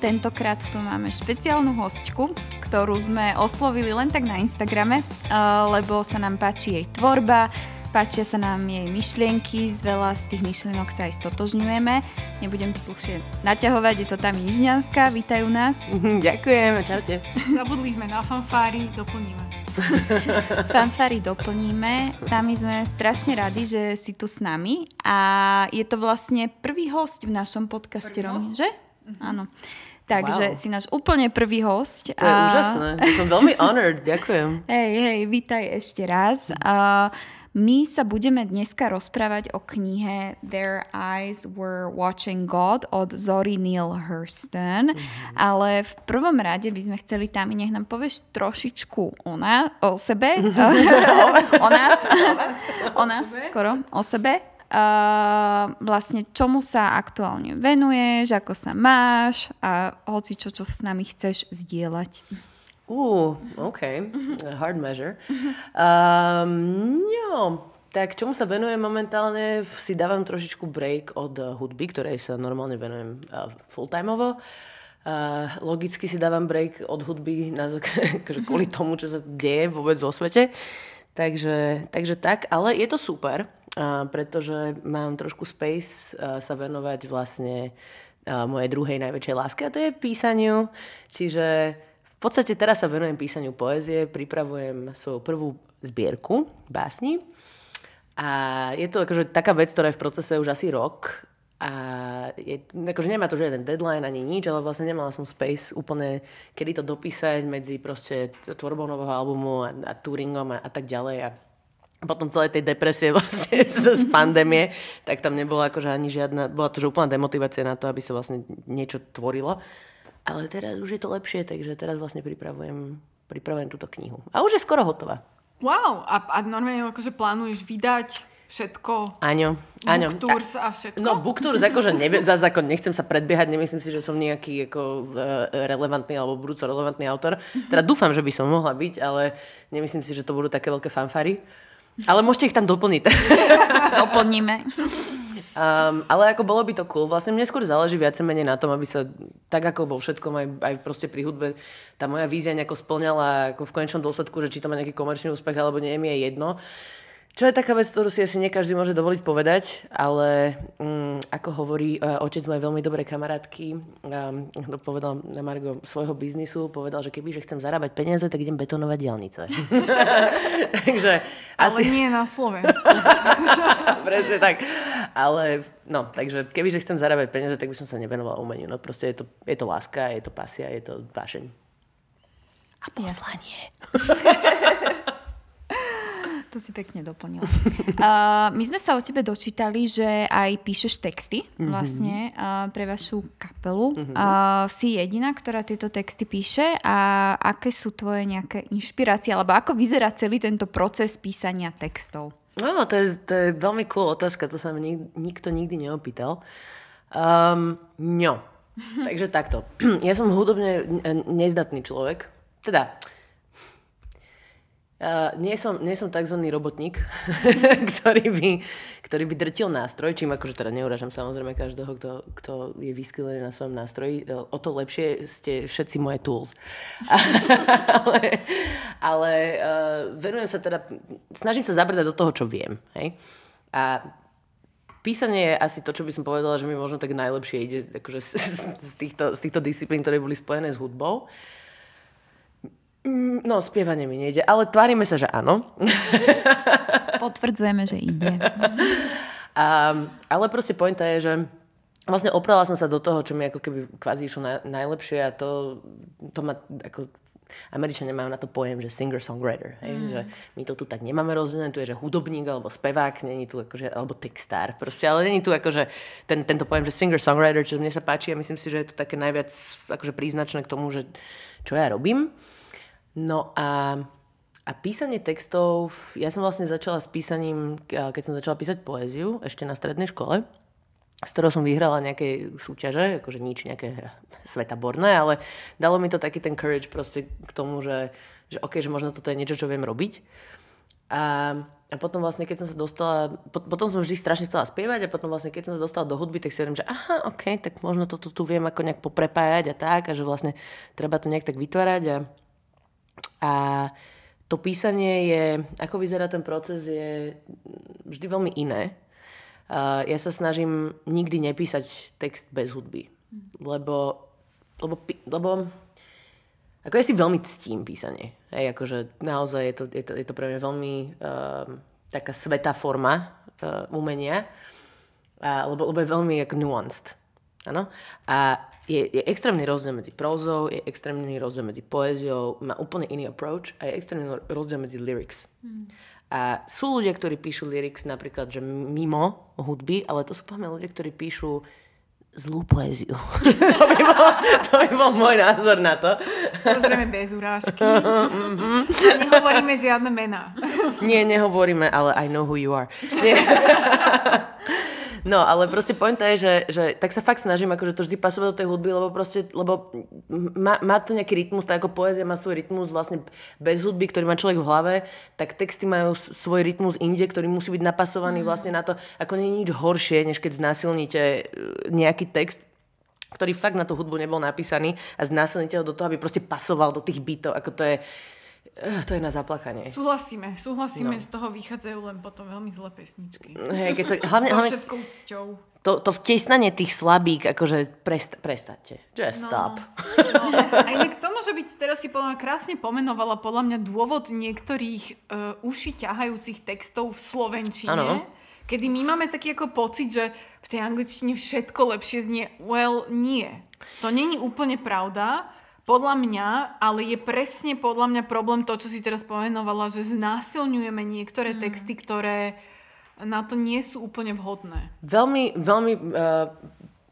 Tentokrát tu máme špeciálnu hostku, ktorú sme oslovili len tak na Instagrame, eh, lebo sa nám páči jej tvorba, páčia sa nám jej myšlienky, z veľa z tých myšlienok sa aj stotožňujeme. Nebudem to dlhšie naťahovať, je to tam Nižňanská, vítajú nás. Ďakujem, čaute. Zabudli sme na fanfári, doplníme. Fanfári doplníme. Tam sme strašne radi, že si tu s nami a je to vlastne prvý host v našom podcaste, Rom, že? Mm-hmm. Áno. Takže wow. si náš úplne prvý host. To je a... úžasné. Som veľmi honored. Ďakujem. Hej, hej, vítaj ešte raz. A my sa budeme dneska rozprávať o knihe Their Eyes Were Watching God od Zori Neil Hurston, mm-hmm. ale v prvom rade by sme chceli tam, nech nám povieš trošičku o, na, o sebe, o nás, o nás, skoro, o sebe Uh, vlastne čomu sa aktuálne venuješ, ako sa máš a hoci čo, čo s nami chceš zdieľať. Uh, OK. Hard measure. Um, no, tak čomu sa venujem momentálne? Si dávam trošičku break od hudby, ktorej sa normálne venujem uh, full-timeovo. Uh, logicky si dávam break od hudby na, akože kvôli tomu, čo sa deje vôbec vo svete. Takže, takže tak, ale je to super a pretože mám trošku space sa venovať vlastne mojej druhej najväčšej láske a to je písaniu. Čiže v podstate teraz sa venujem písaniu poézie, pripravujem svoju prvú zbierku básni. A je to akože taká vec, ktorá je v procese už asi rok. A je, akože nemá to žiaden deadline ani nič, ale vlastne nemala som space úplne, kedy to dopísať medzi proste tvorbou nového albumu a, a touringom a, a tak ďalej. A potom celej tej depresie vlastne z pandémie, tak tam nebola akože ani žiadna, bola to že úplná demotivácia na to, aby sa vlastne niečo tvorilo. Ale teraz už je to lepšie, takže teraz vlastne pripravujem, pripravujem túto knihu. A už je skoro hotová. Wow, a, a normálne akože plánuješ vydať všetko? Áno, áno. Booktours a všetko? No, booktours, akože nebe, zase ako nechcem sa predbiehať, nemyslím si, že som nejaký ako e, relevantný alebo budúco relevantný autor. Teda dúfam, že by som mohla byť, ale nemyslím si, že to budú také veľké fanfary. Ale môžete ich tam doplniť. Doplníme. Um, ale ako bolo by to cool, vlastne mne skôr záleží viac menej na tom, aby sa tak ako vo všetkom, aj, aj proste pri hudbe, tá moja vízia nejako splňala ako v konečnom dôsledku, že či to má nejaký komerčný úspech alebo nie, mi je jedno. Čo je taká vec, ktorú si asi nie každý môže dovoliť povedať, ale um, ako hovorí uh, otec mojej veľmi dobrej kamarátky, um, povedal na Margo svojho biznisu, povedal, že keby že chcem zarábať peniaze, tak idem betonovať diálnice. takže ale asi... nie na Slovensku. Presne tak. Ale no, takže keby že chcem zarábať peniaze, tak by som sa nevenoval umeniu. No proste je to, je to láska, je to pasia, je to vášeň. A poslanie. To si pekne doplnila. Uh, my sme sa o tebe dočítali, že aj píšeš texty mhm. vlastne uh, pre vašu kapelu. Mm-hmm. Uh, si jediná, ktorá tieto texty píše a aké sú tvoje nejaké inšpirácie alebo ako vyzerá celý tento proces písania textov? No, to je, to je veľmi cool otázka, to sa mi nik, nikto nikdy neopýtal. Um, no, takže takto. Ja som hudobne nezdatný človek. Teda, Uh, nie, som, nie som tzv. robotník, ktorý, by, ktorý by drtil nástroj, čím akože teda neuražam samozrejme každého, kto, kto je vyskylený na svojom nástroji. O to lepšie ste všetci moje tools. ale ale uh, venujem sa teda, snažím sa zabrdať do toho, čo viem. Hej? A písanie je asi to, čo by som povedala, že mi možno tak najlepšie ide akože z, z, týchto, z týchto disciplín, ktoré boli spojené s hudbou. Mm, no, spievanie mi nejde, ale tvárime sa, že áno. Potvrdzujeme, že ide. um, ale proste pointa je, že vlastne oprala som sa do toho, čo mi ako keby kvázi išlo na, najlepšie a to, to ma ako Američania majú na to pojem, že singer-songwriter. Hej? Mm. Že my to tu tak nemáme rozdelené, tu je, že hudobník alebo spevák, není tu akože, alebo textár. Proste, ale není tu akože ten, tento pojem, že singer-songwriter, čo mne sa páči a myslím si, že je to také najviac akože príznačné k tomu, že čo ja robím. No a a písanie textov, ja som vlastne začala s písaním, keď som začala písať poéziu, ešte na strednej škole, s ktorou som vyhrala nejaké súťaže, akože nič nejaké svetaborné, ale dalo mi to taký ten courage proste k tomu, že, že OK, že možno toto je niečo, čo viem robiť. A, a potom vlastne, keď som sa dostala, potom som vždy strašne chcela spievať a potom vlastne, keď som sa dostala do hudby, tak si hovorím, že aha, OK, tak možno toto tu viem ako nejak poprepájať a tak a že vlastne treba to nejak tak vytvárať a, a to písanie je, ako vyzerá ten proces, je vždy veľmi iné. Uh, ja sa snažím nikdy nepísať text bez hudby, lebo, lebo, lebo ako ja si veľmi ctím písanie. Hej, akože naozaj je to, je to, je to pre mňa veľmi uh, taká svetá forma uh, umenia, uh, lebo, lebo je veľmi jak nuanced. Ano? A je, je extrémny rozdiel medzi prózou, je extrémny rozdiel medzi poéziou, má úplne iný approach a je extrémny rozdiel medzi lyrics. Hmm. A sú ľudia, ktorí píšu lyrics napríklad, že mimo hudby, ale to sú povedzme ľudia, ktorí píšu zlú poéziu. to, by bol, to by bol môj názor na to. Pozrieme bez urážky. Nehovoríme žiadne mená. Nie, nehovoríme, ale I know who you are. Nie. No, ale proste pointa je, že, že tak sa fakt snažím akože to vždy pasovať do tej hudby, lebo proste, lebo má, má to nejaký rytmus, tak ako poézia má svoj rytmus vlastne bez hudby, ktorý má človek v hlave, tak texty majú svoj rytmus inde, ktorý musí byť napasovaný mm. vlastne na to, ako nie je nič horšie, než keď znásilníte e, nejaký text, ktorý fakt na tú hudbu nebol napísaný a znásilníte ho do toho, aby proste pasoval do tých bytov, ako to je to je na zaplakanie. Súhlasíme, súhlasíme, no. z toho vychádzajú len potom veľmi zlé pesničky. Hej, keď sa, hlavne, so hlavne, všetkou cťou. To, to vtesnanie tých slabík, akože prest, prestate. Just no, stop. No. A inak to môže byť, teraz si podľa mňa krásne pomenovala podľa mňa dôvod niektorých uh, uši ťahajúcich textov v Slovenčine. Ano. Kedy my máme taký ako pocit, že v tej angličtine všetko lepšie znie. Well, nie. To není úplne pravda podľa mňa, ale je presne podľa mňa problém to, čo si teraz pomenovala, že znásilňujeme niektoré mm. texty, ktoré na to nie sú úplne vhodné. Veľmi, veľmi uh,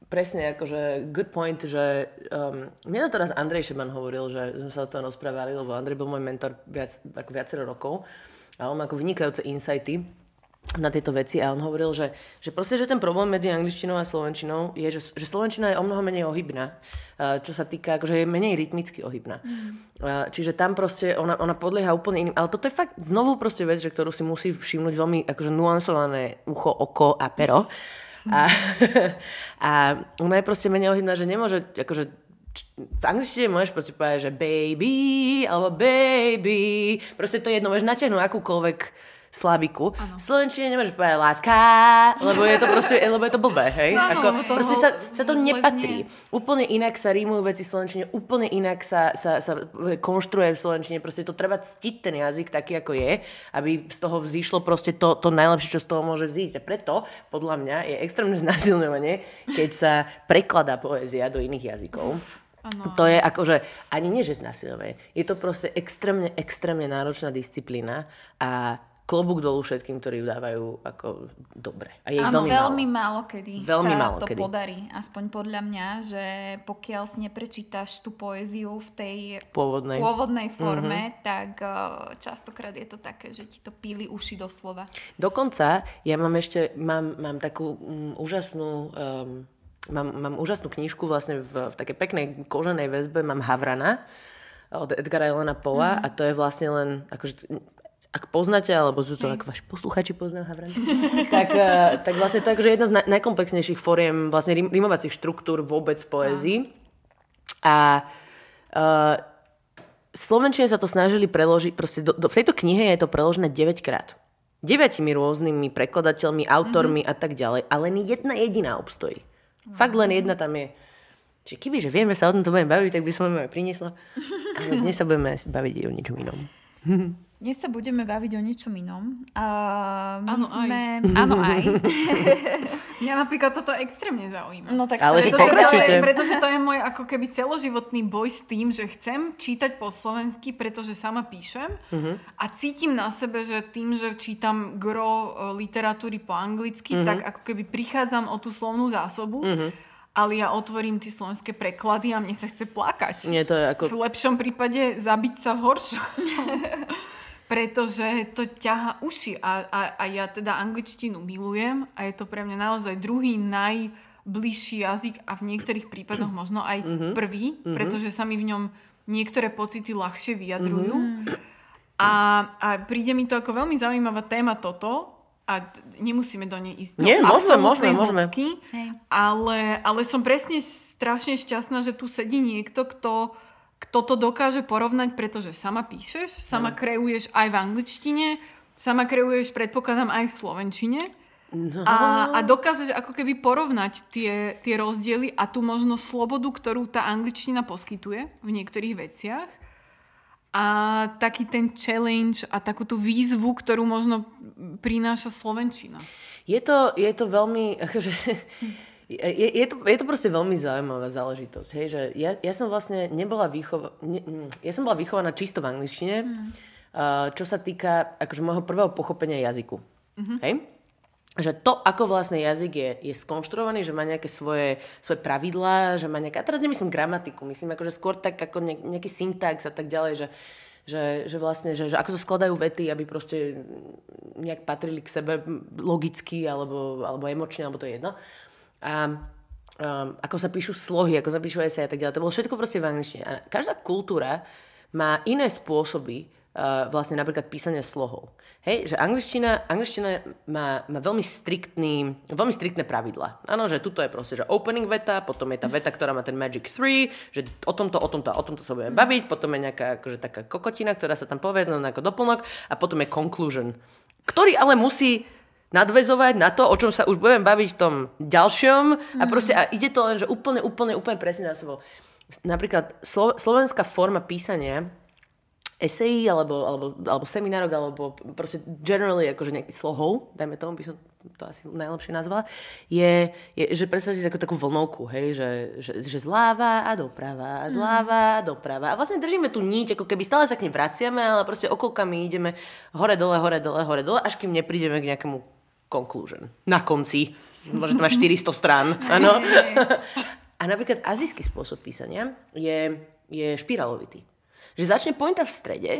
presne, akože good point, že um, mne to teraz Andrej Šeban hovoril, že sme sa o tom rozprávali, lebo Andrej bol môj mentor viac, ako viacero rokov a on má ako vynikajúce insighty na tieto veci a on hovoril, že, že proste, že ten problém medzi angličtinou a slovenčinou je, že, že slovenčina je o mnoho menej ohybná, čo sa týka, akože je menej rytmicky ohybná. Mm. Čiže tam proste ona, ona podlieha úplne iným. Ale toto je fakt znovu proste vec, že ktorú si musí všimnúť veľmi akože nuansované ucho, oko a pero. Mm. A, a ona je proste menej ohybná, že nemôže, akože v angličtine môžeš proste povedať, že baby, alebo baby. Proste to je jedno, môžeš natiahnuť akúkoľvek slabiku. Ano. V Slovenčine nemôžeš povedať láska, lebo je to proste, lebo je to blbé, hej? No, Ako, no, proste sa, sa to nepatrí. Nie. Úplne inak sa rímujú veci v Slovenčine, úplne inak sa, sa, sa konštruuje v Slovenčine, proste to treba ctiť ten jazyk taký, ako je, aby z toho vzýšlo proste to, to najlepšie, čo z toho môže vzísť. A preto, podľa mňa, je extrémne znásilňovanie, keď sa prekladá poézia do iných jazykov. Ano. To je akože ani nie, že znásilňovanie. Je to proste extrémne, extrémne náročná disciplína a klobúk dolu všetkým, ktorí ju dávajú ako dobre. A je Áno, veľmi, veľmi málo. málo kedy veľmi sa málo to kedy. podarí. Aspoň podľa mňa, že pokiaľ si neprečítaš tú poéziu v tej pôvodnej, pôvodnej forme, mm-hmm. tak uh, častokrát je to také, že ti to píli uši doslova. Dokonca ja mám ešte, mám, mám takú um, úžasnú... Um, mám, mám úžasnú knižku vlastne v, v takej peknej koženej väzbe, mám Havrana od Edgara Elena Poa mm. a to je vlastne len, akože ak poznáte, alebo sú to tak vaši posluchači poznajú Havran, tak, uh, tak vlastne je akože jedna z na- najkomplexnejších fóriem vlastne rim- rimovacích štruktúr vôbec v poézii. A uh, Slovenčine sa to snažili preložiť, proste do, do, v tejto knihe je to preložené 9 krát. Deviatimi rôznymi prekladateľmi, autormi mm-hmm. a tak ďalej. A len jedna jediná obstojí. Mm-hmm. Fakt len jedna tam je. Čiže keby, že vieme sa o tomto budeme baviť, tak by som aj priniesla. Ale dnes sa budeme baviť o ničom inom. Dnes sa budeme baviť o niečom inom. Uh, áno, sme... aj. Áno, aj. Mňa napríklad toto extrémne zaujíma. No tak Ale že pokračujte. Pretože to je môj ako keby celoživotný boj s tým, že chcem čítať po slovensky, pretože sama píšem uh-huh. a cítim na sebe, že tým, že čítam gro e, literatúry po anglicky, uh-huh. tak ako keby prichádzam o tú slovnú zásobu. Uh-huh ale ja otvorím tie slovenské preklady a mne sa chce plakať. Nie, to je ako... V lepšom prípade zabiť sa v horšom. pretože to ťaha uši a, a, a ja teda angličtinu milujem a je to pre mňa naozaj druhý najbližší jazyk a v niektorých prípadoch možno aj mm-hmm. prvý, mm-hmm. pretože sa mi v ňom niektoré pocity ľahšie vyjadrujú. Mm-hmm. A, a príde mi to ako veľmi zaujímavá téma toto, a nemusíme do nej ísť. Nie, no, môžeme, môžeme, môžeme. ale, ale som presne strašne šťastná, že tu sedí niekto, kto, kto to dokáže porovnať, pretože sama píšeš, sama no. kreuješ aj v angličtine, sama kreuješ, predpokladám, aj v slovenčine. No. A, a dokážeš ako keby porovnať tie, tie rozdiely a tú možno slobodu, ktorú tá angličtina poskytuje v niektorých veciach a taký ten challenge a takú tú výzvu, ktorú možno prináša Slovenčina. Je to, je to veľmi, akože, je, je, to, je to proste veľmi zaujímavá záležitosť. Hej, že ja, ja som vlastne nebola výchova, ne, ja som bola vychovaná čisto v angličtine, mm. uh, čo sa týka akože môjho prvého pochopenia jazyku. Mm-hmm. Hej? že to, ako vlastne jazyk je, je skonštruovaný, že má nejaké svoje, svoje pravidlá, že má nejaké, a teraz nemyslím gramatiku, myslím akože skôr tak ako nejaký syntax a tak ďalej, že, že, že vlastne, že, že ako sa skladajú vety, aby proste nejak patrili k sebe logicky alebo, alebo emočne, alebo to je jedno. A um, ako sa píšu slohy, ako sa píšu esej a tak ďalej. To bolo všetko proste v angličtine. A každá kultúra má iné spôsoby uh, vlastne napríklad písania slohov. Hej, že angličtina, angličtina má, má veľmi, striktný, veľmi striktné pravidla. Áno, že tuto je proste, že opening veta, potom je tá veta, ktorá má ten magic 3, že o tomto, o tomto, o tomto sa budeme baviť, potom je nejaká akože, taká kokotina, ktorá sa tam povie, no, ako doplnok a potom je conclusion, ktorý ale musí nadvezovať na to, o čom sa už budeme baviť v tom ďalšom a proste a ide to len, že úplne, úplne, úplne presne na sebou. Napríklad slo, slovenská forma písania esejí alebo, alebo, alebo seminárok, alebo proste generally akože nejaký slohov, dajme tomu, by som to asi najlepšie nazvala, je, je že predstavte si ako takú vlnovku, hej, že, že, že zláva a doprava, a mhm. zláva a doprava. A vlastne držíme tú niť, ako keby stále sa k nej vraciame, ale proste okolkami ideme hore, dole, hore, dole, hore, dole, až kým neprídeme k nejakému conclusion. Na konci. Môže to mať 400 strán, áno. A napríklad azijský spôsob písania je, je špiralovitý že začne pointa v strede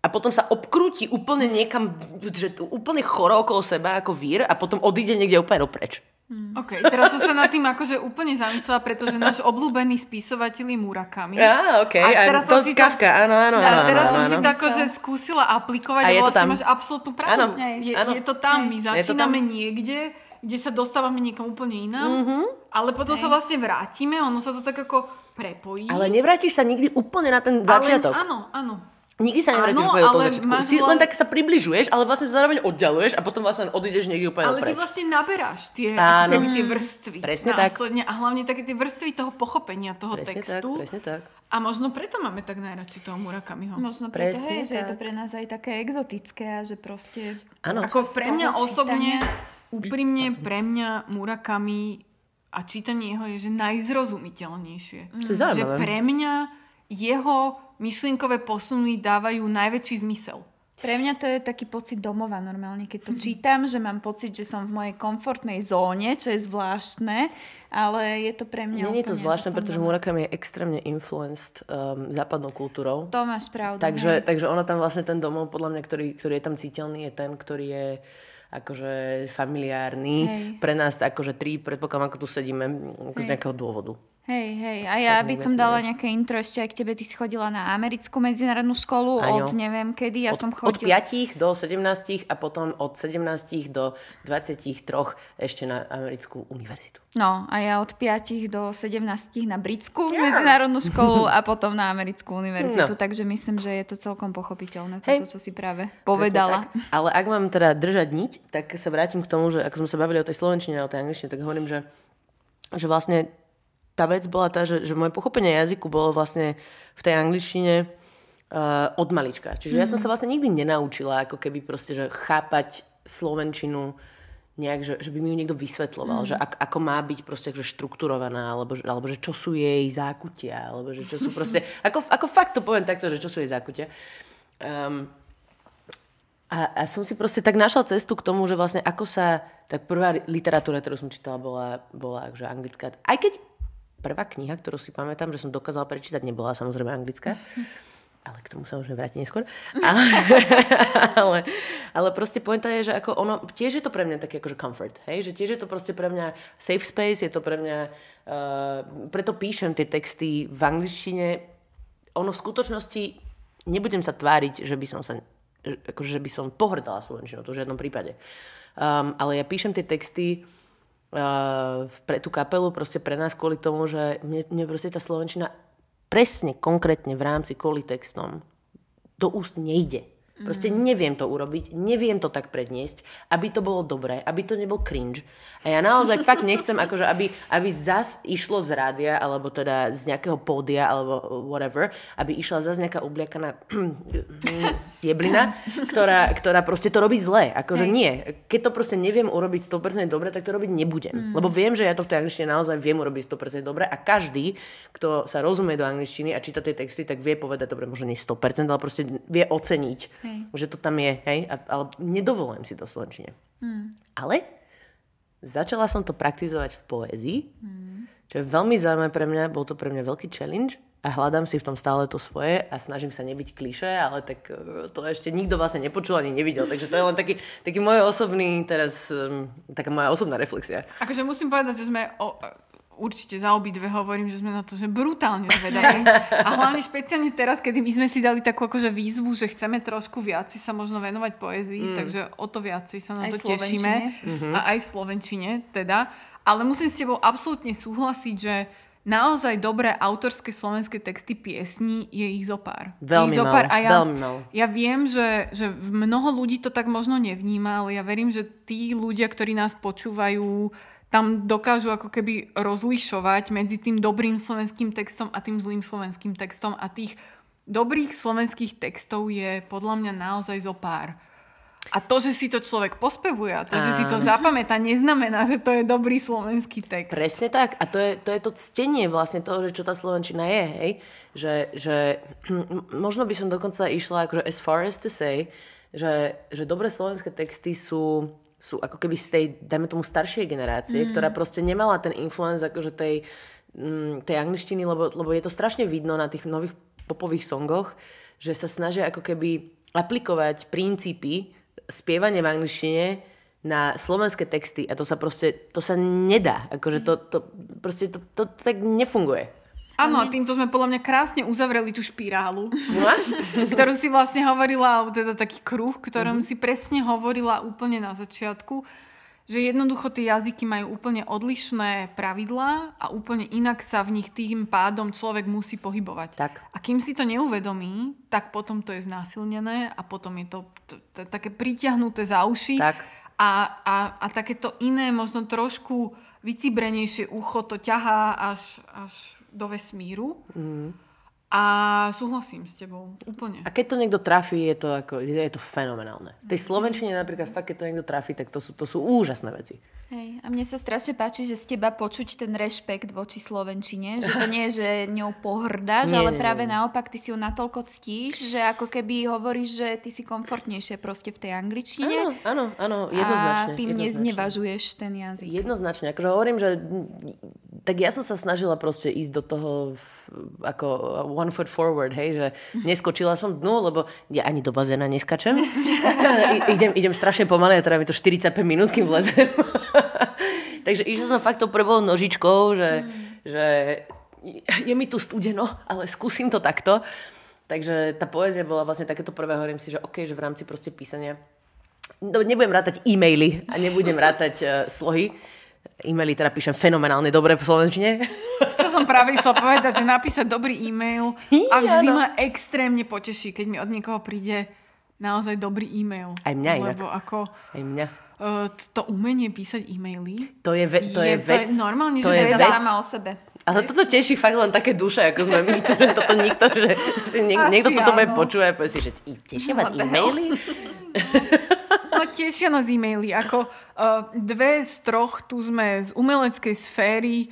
a potom sa obkrúti úplne niekam, že úplne choro okolo seba ako vír a potom odíde niekde úplne dopreč. Hmm. OK, teraz som sa nad tým akože úplne zamyslela, pretože náš obľúbený spisovateľ je Murakami. Ja, OK, a teraz a to si Kafka, to, áno, áno, áno. teraz áno, som áno. si to akože skúsila aplikovať a, a vlastne máš absolútnu pravdu. Áno, je, áno. je to tam, my začíname tam. niekde, kde sa dostávame niekam úplne inám, mm-hmm. ale potom okay. sa vlastne vrátime, ono sa to tak ako prepojí. Ale nevrátiš sa nikdy úplne na ten začiatok. Ale, áno, áno. Nikdy sa nevrátiš úplne do toho začiatku. Si len tak sa približuješ, ale vlastne zároveň oddialuješ a potom vlastne odídeš niekde úplne Ale ty vlastne naberáš tie, Áno. Tie vrstvy. Presne následne. tak. A hlavne také tie vrstvy toho pochopenia toho presne textu. Tak, presne tak. A možno preto máme tak najradšej toho Murakamiho. Možno preto, hej, že je to pre nás aj také exotické a že proste... Áno. Ako pre mňa osobne, úprimne pre mňa Murakami a čítanie jeho je že najzrozumiteľnejšie. Mm. Že pre mňa jeho myšlienkové posuny dávajú najväčší zmysel. Pre mňa to je taký pocit domova normálne, keď to čítam, že mám pocit, že som v mojej komfortnej zóne, čo je zvláštne, ale je to pre mňa Nie je to zvláštne, pretože doma. Murakami je extrémne influenced um, západnou kultúrou. To máš pravdu. Takže, takže ona tam vlastne ten domov, podľa mňa, ktorý, ktorý je tam cítelný, je ten, ktorý je akože familiárny. Hej. Pre nás akože tri, predpokladám, ako tu sedíme, ako z nejakého dôvodu. Hej, hej. A ja by som dala nejaké intro ešte aj k tebe. Ty si chodila na americkú medzinárodnú školu Aňo. od neviem kedy. Ja od, som chodila... Od 5 do 17 a potom od 17 do 23 ešte na americkú univerzitu. No a ja od 5 do 17 na britskú yeah. medzinárodnú školu a potom na americkú univerzitu. No. Takže myslím, že je to celkom pochopiteľné, toto, čo si práve povedala. Ale ak mám teda držať niť, tak sa vrátim k tomu, že ako sme sa bavili o tej slovenčine a o tej angličtine, tak hovorím, že, že vlastne tá vec bola tá, že, že moje pochopenie jazyku bolo vlastne v tej angličtine uh, od malička. Čiže mm. ja som sa vlastne nikdy nenaučila ako keby proste, že chápať slovenčinu nejak, že, že by mi ju niekto vysvetloval, mm. že ak, ako má byť proste že štrukturovaná, alebo, alebo že čo sú jej zákutia, alebo že čo sú proste, ako, ako fakt to poviem takto, že čo sú jej zákutia. Um, a, a som si proste tak našla cestu k tomu, že vlastne ako sa, tak prvá literatúra, ktorú som čítala, bola, bola že anglická. Aj keď prvá kniha, ktorú si pamätám, že som dokázala prečítať, nebola samozrejme anglická. ale k tomu sa môžeme vrátiť neskôr. Ale, ale, ale proste pointa je, že ako ono, tiež je to pre mňa taký akože comfort, hej? že tiež je to proste pre mňa safe space, je to pre mňa, uh, preto píšem tie texty v angličtine. Ono v skutočnosti, nebudem sa tváriť, že by som sa, akože, že by som pohrdala slovenčinou, to v žiadnom prípade. Um, ale ja píšem tie texty pre tú kapelu, proste pre nás kvôli tomu, že mne, mne proste tá slovenčina presne, konkrétne v rámci kvôli textom do úst nejde. Proste neviem to urobiť, neviem to tak predniesť, aby to bolo dobré, aby to nebol cringe. A ja naozaj fakt nechcem, akože aby, aby zas išlo z rádia, alebo teda z nejakého pódia, alebo whatever, aby išla zas nejaká obliakaná jeblina, ktorá, ktorá proste to robí zle. Akože Hej. nie. Keď to proste neviem urobiť 100% dobre, tak to robiť nebudem. Mm. Lebo viem, že ja to v tej angličtine naozaj viem urobiť 100% dobre a každý, kto sa rozumie do angličtiny a číta tie texty, tak vie povedať, dobre, možno nie 100%, ale proste vie oceniť hej. Že to tam je, hej, a, ale nedovolujem si to v slovenčine. Hmm. Ale začala som to praktizovať v poézii, hmm. čo je veľmi zaujímavé pre mňa, bol to pre mňa veľký challenge a hľadám si v tom stále to svoje a snažím sa nebyť kliše, ale tak e, to ešte nikto vlastne nepočul ani nevidel, takže to je len taký, taký môj osobný teraz, taká moja osobná reflexia. Akože musím povedať, že sme o, určite za obidve hovorím, že sme na to že brutálne zvedaví. A hlavne špeciálne teraz, kedy my sme si dali takú akože výzvu, že chceme trošku viac sa možno venovať poézii, mm. takže o to viacej sa na aj to tešíme. Mm-hmm. A aj slovenčine teda. Ale musím s tebou absolútne súhlasiť, že naozaj dobré autorské slovenské texty piesní je ich zopár. Veľmi ich zopár. Mal, a ja, veľmi mal. ja viem, že, že mnoho ľudí to tak možno nevníma, ale ja verím, že tí ľudia, ktorí nás počúvajú, tam dokážu ako keby rozlišovať medzi tým dobrým slovenským textom a tým zlým slovenským textom a tých dobrých slovenských textov je podľa mňa naozaj zo pár. A to, že si to človek pospevuje a to, a... že si to zapamätá, neznamená, že to je dobrý slovenský text. Presne tak. A to je to, je to ctenie vlastne toho, že čo tá slovenčina je. Hej? Že, že možno by som dokonca išla akože as far as to say, že, že dobré slovenské texty sú sú ako keby z tej, dajme tomu, staršej generácie, mm. ktorá proste nemala ten influence akože tej, mm, tej angličtiny, lebo, lebo je to strašne vidno na tých nových popových songoch, že sa snažia ako keby aplikovať princípy spievania v angličtine na slovenské texty a to sa proste, to sa nedá. Akože to, to, proste to, to, to tak nefunguje. Áno, a týmto sme podľa mňa krásne uzavreli tú špirálu, ktorú si vlastne hovorila, teda taký kruh, ktorom mm-hmm. si presne hovorila úplne na začiatku, že jednoducho tie jazyky majú úplne odlišné pravidlá a úplne inak sa v nich tým pádom človek musí pohybovať. Tak. A kým si to neuvedomí, tak potom to je znásilnené a potom je to, také pritiahnuté za uši. Tak. A, a, a takéto iné, možno trošku vycibrenejšie ucho to ťahá až, až do vesmíru. Mm. A súhlasím s tebou, úplne. A keď to niekto trafí, je to, ako, je to fenomenálne. V tej mhm. slovenčine napríklad fakt, keď to niekto trafí, tak to sú, to sú úžasné veci. Hej, a mne sa strašne páči, že z teba počuť ten rešpekt voči slovenčine, že to nie je, že ňou pohrdáš, nie, ale nie, práve nie. naopak ty si ju natoľko ctíš, že ako keby hovoríš, že ty si komfortnejšie proste v tej angličtine. Áno, áno, áno, jednoznačne. A tým jednoznačne. neznevažuješ ten jazyk. Jednoznačne, akože hovorím, že tak ja som sa snažila proste ísť do toho ako one foot forward, hej, že neskočila som dnu, lebo ja ani do bazéna neskačem. idem, idem strašne pomaly a teda mi to 45 minút, kým vlezem. Takže išla som fakt tou prvou nožičkou, že, mm. že je mi tu studeno, ale skúsim to takto. Takže tá poézia bola vlastne takéto prvé, hovorím si, že OK, že v rámci proste písania no, nebudem rátať e-maily a nebudem rátať uh, slohy, E-maily teda píšem fenomenálne dobre v slovenčine. Čo som práve chcel povedať, že napísať dobrý e-mail a vždy ma extrémne poteší, keď mi od niekoho príde naozaj dobrý e-mail. Aj mňa inak. Lebo ako... Aj mňa. To umenie písať e-maily to je, ve- to je, je vec. normálne, to že je vec. sama o sebe. Ale toto teší fakt len také duše, ako sme my, že toto nikto, že si niek- niekto toto bude počúvať a povie si, že tešia vás e-maily? No tešia nás e-maily. Ako uh, dve z troch tu sme z umeleckej sféry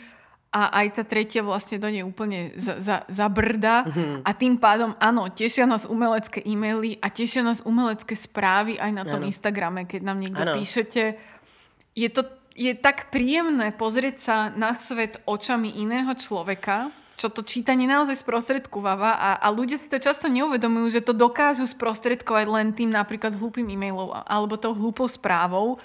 a aj tá tretia vlastne do nej úplne za, za, zabrda. Mm-hmm. A tým pádom, áno, tešia nás umelecké e-maily a tešia nás umelecké správy aj na tom ano. Instagrame, keď nám niekto ano. píšete. Je to je tak príjemné pozrieť sa na svet očami iného človeka, čo to čítanie naozaj sprostredkováva a, a ľudia si to často neuvedomujú, že to dokážu sprostredkovať len tým napríklad hlúpým e-mailom alebo tou hlúpou správou.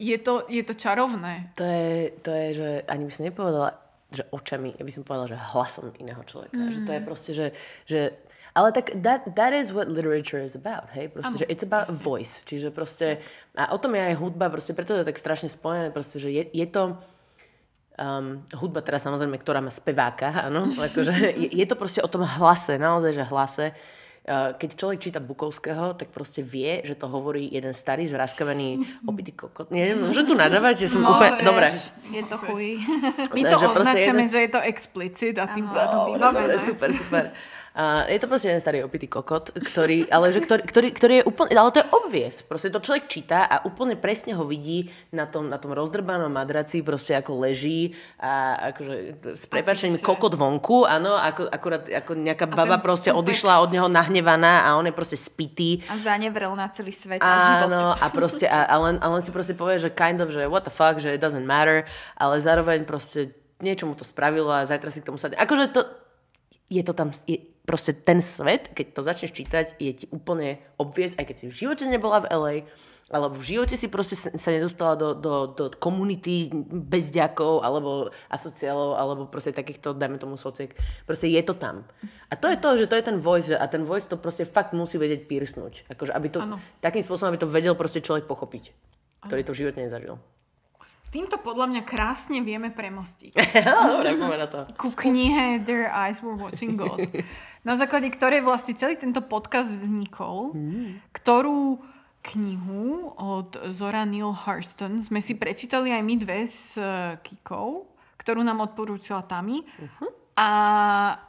Je to, je to čarovné. To je, to je, že ani by som nepovedala, že očami, ja by som povedala, že hlasom iného človeka. Mm. Že to je proste, že, že ale tak that, that is what literature is about, hej? Proste, ano, že it's about presne. voice. Čiže proste, a o tom je aj hudba, proste preto je tak strašne spojené, proste, že je, je to, um, hudba teraz samozrejme, ktorá má speváka, áno, akože je, je to proste o tom hlase, naozaj, že hlase. Uh, keď človek číta Bukovského, tak proste vie, že to hovorí jeden starý, zvraskavený opitý kokot. Nie, môžem tu nadávať, že som Môžeš. úplne... Dobre. Je to chuj. My to označíme, jeden... že je to explicit a tým pádom Dobre, super, super. Uh, je to proste jeden starý opitý kokot, ktorý, ale že ktorý, ktorý, ktorý je úplne, ale to je obvies. Proste to človek číta a úplne presne ho vidí na tom, na tom rozdrbanom madraci, proste ako leží a akože s prepačením kokot vonku, áno, ako, akurát ako nejaká baba proste odišla od neho nahnevaná a on je proste spitý. A zanevrel na celý svet a život. Áno, a proste, a, a, len, a len si proste povie, že kind of, že what the fuck, že it doesn't matter, ale zároveň proste niečo mu to spravilo a zajtra si k tomu sadne. Akože to, je to tam, je, proste ten svet, keď to začneš čítať, je ti úplne obviesť, aj keď si v živote nebola v LA, alebo v živote si proste sa nedostala do, do, do komunity bezďakov, alebo asociálov, alebo proste takýchto, dajme tomu sociek. Proste je to tam. A to je to, že to je ten voice, a ten voice to proste fakt musí vedieť pírsnúť. Akože, aby to, ano. takým spôsobom, aby to vedel proste človek pochopiť, ktorý to v živote nezažil. Týmto podľa mňa krásne vieme premostiť. na to. Ku knihe Their Eyes Were Watching God. Na základe ktorej vlastne celý tento podcast vznikol, mm. ktorú knihu od Zora Neale Hurston sme si prečítali aj my dve s uh, Kikou, ktorú nám odporúčila Tami. Uh-huh. A,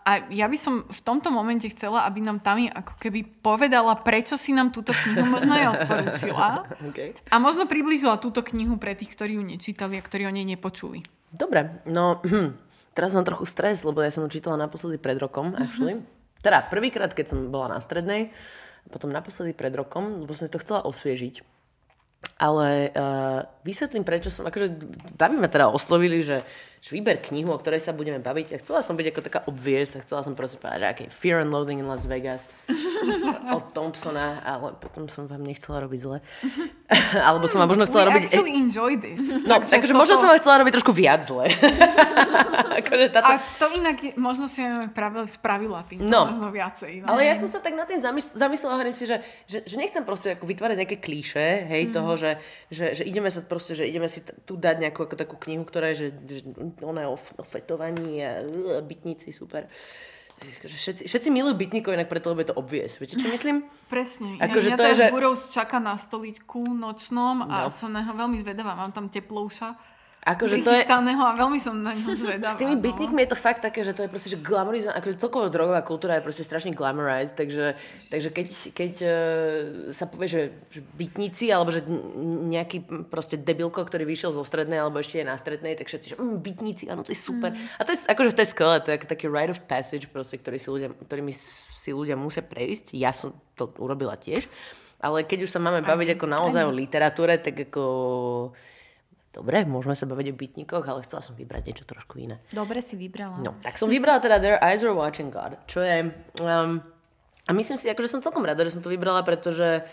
a ja by som v tomto momente chcela, aby nám tam ako keby povedala, prečo si nám túto knihu možno aj odporúčila. okay. A možno priblížila túto knihu pre tých, ktorí ju nečítali a ktorí o nej nepočuli. Dobre, no hm, teraz mám trochu stres, lebo ja som ju čítala naposledy pred rokom, actually. Teda prvýkrát, keď som bola na strednej, potom naposledy pred rokom, lebo som si to chcela osviežiť. Ale uh, vysvetlím, prečo som, akože baví ma teda oslovili, že že vyber knihu, o ktorej sa budeme baviť. A chcela som byť ako taká obvies a chcela som proste povedať, že aký Fear and Loathing in Las Vegas od Thompsona, ale potom som vám nechcela robiť zle. Alebo som vám možno chcela We robiť... actually enjoy this. No, takže, takže toto... možno som vám chcela robiť trošku viac zle. akože táto... A to inak je, možno si práve spravila tým, no. možno viacej. No. Ale ja som sa tak na tým zamysl- zamyslela, hovorím si, že, že, že nechcem proste ako vytvárať nejaké klíše, hej, mm. toho, že, že, že, ideme sa proste, že ideme si tu dať nejakú ako takú knihu, ktorá je, že, že oné o, o fetovaní a uh, bytníci, super. Všetci, všetci milujú bytníkov, inak preto, lebo je to obvies. Viete, čo myslím? Presne. Ako, ja, že to je, že... Burous čaká na stoličku nočnom a no. som na veľmi zvedavá. Mám tam teplouša Akože to je... a veľmi som na ňo zvedavá. S tými no. bytníkmi je to fakt také, že to je proste, že glamorizované, akože celková drogová kultúra je proste strašne glamorized, takže, takže keď, keď uh, sa povie, že, že bytníci, alebo že nejaký proste debilko, ktorý vyšiel zo strednej, alebo ešte je na strednej, tak všetci, že mm, bytníci, áno, to je super. Mm. A to je, akože to je skvelé, to je taký rite of passage, proste, ktorý si ľudia, ktorými si ľudia musia prejsť. Ja som to urobila tiež. Ale keď už sa máme baviť ako naozaj o literatúre, tak ako Dobre, môžeme sa baviť o bytníkoch, ale chcela som vybrať niečo trošku iné. Dobre si vybrala. No, tak som vybrala teda Their Eyes Are Watching God, čo je... Um, a myslím si, akože som celkom rada, že som to vybrala, pretože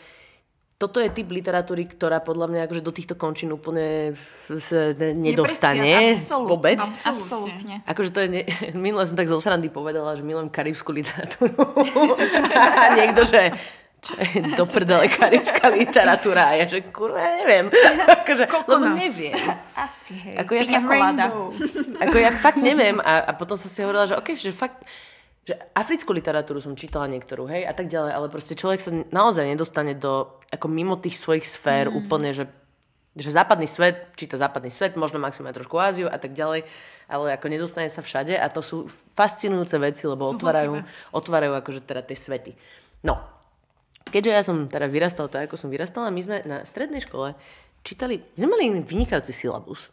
toto je typ literatúry, ktorá podľa mňa akože do týchto končín úplne sa nedostane absolútne, vôbec. Absolútne. Akože to je, ne... minule som tak zo srandy povedala, že milujem karibskú literatúru. a niekto, že čo je do prdele karibská literatúra. A ja že kurva, neviem. akože, lebo neviem. Asi, hej. Ako ja, fakt, ako ja fakt neviem. A, a potom som si hovorila, že okay, že fakt, že africkú literatúru som čítala niektorú, hej, a tak ďalej, ale proste človek sa naozaj nedostane do, ako mimo tých svojich sfér mm. úplne, že, že západný svet, číta západný svet, možno maximálne trošku Áziu a tak ďalej, ale ako nedostane sa všade a to sú fascinujúce veci, lebo otvárajú, otvárajú akože teda tie svety. No, keďže ja som teda vyrastal tak, ako som vyrastala, my sme na strednej škole čítali, my sme mali vynikajúci syllabus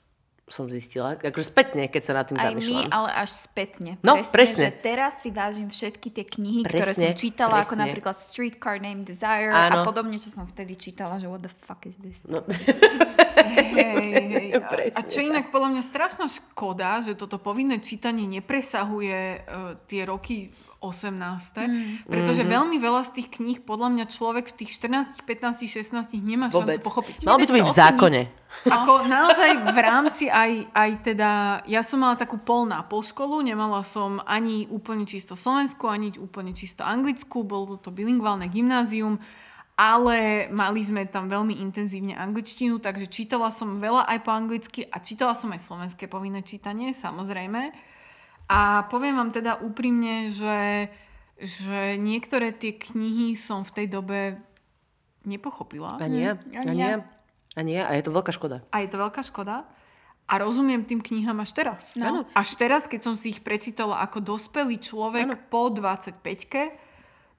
som zistila, akože spätne, keď sa na tým Aj zamýšľam. my, ale až spätne. No, presne. presne. Že teraz si vážim všetky tie knihy, presne, ktoré som čítala, presne. ako napríklad Streetcar Named Desire Áno. a podobne, čo som vtedy čítala, že what the fuck is this? No. Hey, hey, hey. A čo inak inak podľa mňa strašná škoda, že toto povinné čítanie nepresahuje uh, tie roky 18. Mm. Pretože mm-hmm. veľmi veľa z tých kníh podľa mňa človek v tých 14, 15, 16 nemá Vôbec. šancu pochopiť. Malo by to byť v zákone. Ako naozaj v rámci aj, aj teda, ja som mala takú pol na pol školu, nemala som ani úplne čisto Slovensku, ani úplne čisto Anglicku, bolo to bilingválne gymnázium, ale mali sme tam veľmi intenzívne angličtinu, takže čítala som veľa aj po anglicky a čítala som aj slovenské povinné čítanie, samozrejme. A poviem vám teda úprimne, že, že niektoré tie knihy som v tej dobe nepochopila. A nie, mm, a nie. A nie, a je to veľká škoda. A je to veľká škoda. A rozumiem tým knihám až teraz. No. Až teraz, keď som si ich prečítala ako dospelý človek ano. po 25-ke,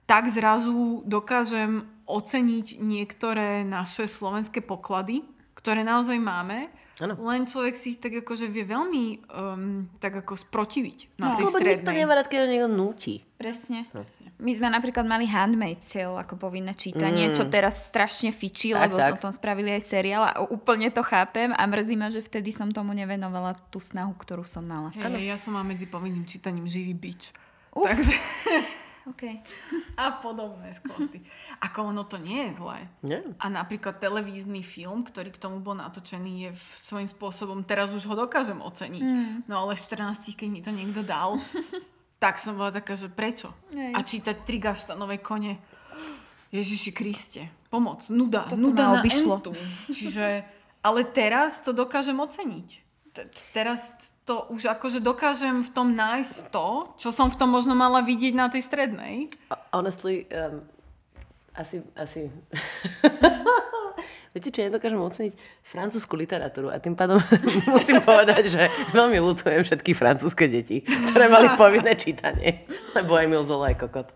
tak zrazu dokážem oceniť niektoré naše slovenské poklady, ktoré naozaj máme Ano. Len človek si ich tak akože vie veľmi um, tak ako sprotiviť na no. tej Lebo strednej. nikto nemá rád, keď ho niekto núti. Presne. No. My sme napríklad mali Handmaid's Tale ako povinné čítanie, mm. čo teraz strašne fičí, tak, lebo tak. o tom spravili aj seriál a úplne to chápem a mrzí ma, že vtedy som tomu nevenovala tú snahu, ktorú som mala. Hey, ja som mám medzi povinným čítaním živý bič. Uf. Takže... Okay. A podobné skvosty. Ako ono to nie je zlé. Nie. A napríklad televízny film, ktorý k tomu bol natočený, je svojím spôsobom, teraz už ho dokážem oceniť. Mm. No ale v 14, keď mi to niekto dal, tak som bola taká, že prečo? Jej. A čítať tri gaštanové kone. Ježiši Kriste, pomoc, nuda, Toto nuda na obišlo. entu. Čiže, ale teraz to dokážem oceniť teraz to už akože dokážem v tom nájsť to, čo som v tom možno mala vidieť na tej strednej. Honestly, um, asi, asi Viete, čo nedokážem oceniť? Francúzsku literatúru. A tým pádom musím povedať, že veľmi ľutujem všetky francúzske deti, ktoré mali povinné čítanie. Lebo Emil Zola je kokot.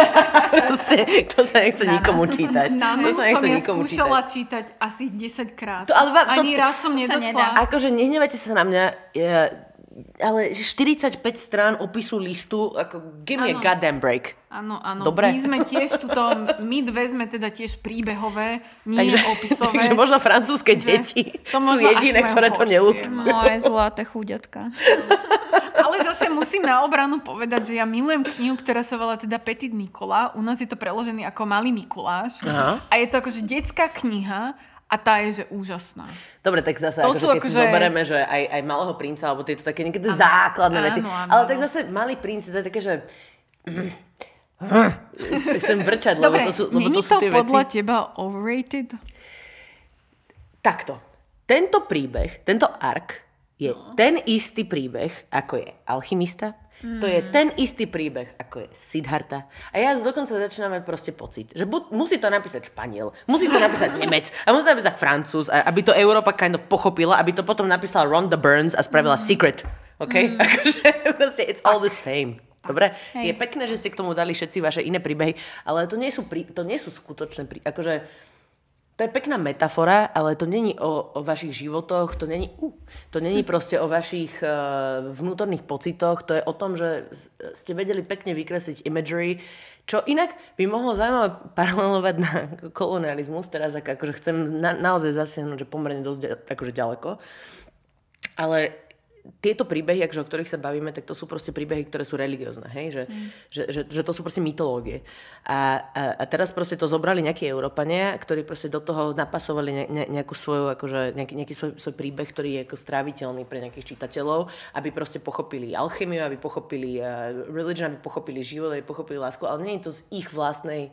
Proste, to sa nechce na, nikomu čítať. Na to sa nechce som ja nikomu skúšala čítať. čítať asi 10 krát. To, ale, to, Ani raz som nedosla. Akože nehnevajte sa na mňa. Ja, ale 45 strán opisu listu, ako give me ano. a goddamn break. Áno, áno. Dobre. My sme tiež tuto, my dve sme teda tiež príbehové, nie takže, opisové. Takže možno francúzske deti to sú jediné, ktoré to nelutujú. Moje zlaté chúďatka. Ale zase musím na obranu povedať, že ja milujem knihu, ktorá sa volá teda Petit Nikola. U nás je to preložený ako Malý Mikuláš. Aha. A je to akože detská kniha a tá je, že úžasná. Dobre, tak zase, to akože, keď akože... si zoberieme, že aj, aj Malého princa, alebo tieto také niekedy ano, základné ano, veci. Ano, ale ano. tak zase Malý princ, to je také, že... Chcem vrčať, lebo Dobre, to sú, lebo to, sú tie podľa veci. teba overrated? Takto. Tento príbeh, tento ark je no. ten istý príbeh, ako je Alchymista, Mm. To je ten istý príbeh, ako je Siddhartha. A ja dokonca začínam mať proste pocit, že bu- musí to napísať Španiel, musí to napísať Nemec, a musí to napísať Francúz, aby to Európa kind of pochopila, aby to potom napísala Rhonda Burns a spravila mm. Secret. OK? Mm. Akože proste it's all the same. Dobre? Hej. Je pekné, že ste k tomu dali všetci vaše iné príbehy, ale to nie sú, prí, to nie sú skutočné príbehy. Akože to je pekná metafora, ale to není o, o vašich životoch, to není, uh, to není proste o vašich uh, vnútorných pocitoch, to je o tom, že ste vedeli pekne vykresliť imagery, čo inak by mohlo zaujímavé paralelovať na kolonializmus, teraz ak akože chcem na, naozaj zasiahnuť, že pomerne dosť akože ďaleko. Ale tieto príbehy, akože, o ktorých sa bavíme, tak to sú proste príbehy, ktoré sú religiózne, hej? Že, mm. že, že, že to sú proste mytológie. A, a, a teraz proste to zobrali nejakí Európania, ktorí proste do toho napasovali ne, ne, nejakú svoju, akože, nejaký, nejaký svoj, svoj príbeh, ktorý je ako stráviteľný pre nejakých čitateľov, aby proste pochopili alchymiu, aby pochopili uh, religion, aby pochopili život, aby pochopili lásku, ale nie je to z ich vlastnej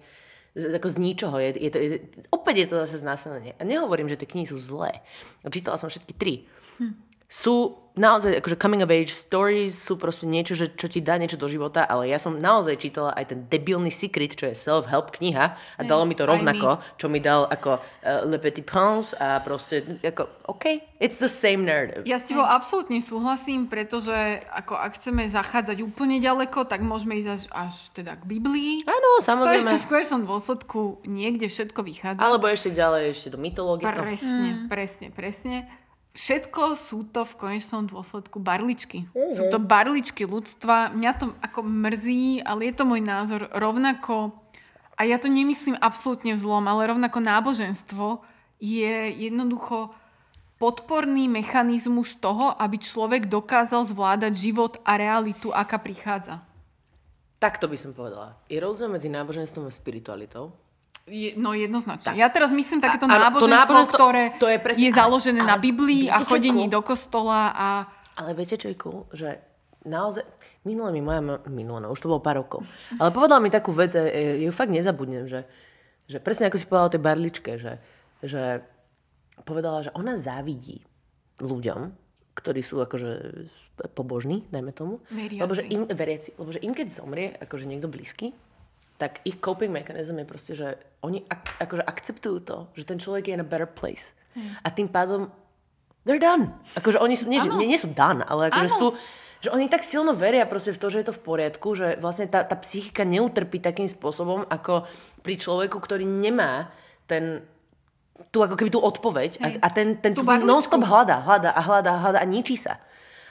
z, ako z ničoho. Je, je to, je, opäť je to zase znásilnenie. A nehovorím, že tie knihy sú zlé. Čítala som všetky tri. Hm sú naozaj, akože coming of age stories sú proste niečo, že, čo ti dá niečo do života, ale ja som naozaj čítala aj ten debilný secret, čo je self-help kniha a dalo mi to rovnako, čo mi dal ako uh, Le Petit Prince a proste ako, OK, it's the same narrative. Ja s tebou absolútne súhlasím, pretože ako ak chceme zachádzať úplne ďaleko, tak môžeme ísť až, až teda k Biblii. Áno, samozrejme. To ešte v konečnom dôsledku niekde všetko vychádza. Alebo ešte ďalej, ešte do mytológie. Presne, no. presne, presne všetko sú to v konečnom dôsledku barličky. Uh-huh. Sú to barličky ľudstva. Mňa to ako mrzí, ale je to môj názor. Rovnako, a ja to nemyslím absolútne vzlom, ale rovnako náboženstvo je jednoducho podporný mechanizmus toho, aby človek dokázal zvládať život a realitu, aká prichádza. Takto by som povedala. Je rozdiel medzi náboženstvom a spiritualitou. Je, no jednoznačne. Tak. Ja teraz myslím takéto a, náboženstvo, to náboženstvo, ktoré to je, presne, je založené ale, na Biblii a chodení do kostola a... Ale viete, čo je cool? Že naozaj... Minule mi moja... Minule, no už to bolo pár rokov. Ale povedala mi takú vec, e, ju fakt nezabudnem, že, že presne ako si povedala o tej barličke, že, že povedala, že ona závidí ľuďom, ktorí sú akože pobožní, dajme tomu. Veriaci. Lebo že im, veriaci, lebo že im keď zomrie akože niekto blízky, tak ich coping mechanism je proste, že oni ak, akože akceptujú to, že ten človek je in a better place. Hmm. A tým pádom they're done. Akože oni sú, nie, nie, nie sú done, ale akože sú, že oni tak silno veria proste v to, že je to v poriadku, že vlastne tá, tá psychika neutrpí takým spôsobom, ako pri človeku, ktorý nemá ten tú ako keby tú odpoveď a, a ten, ten non-stop hľadá, hľadá a hľadá, hľadá a ničí sa.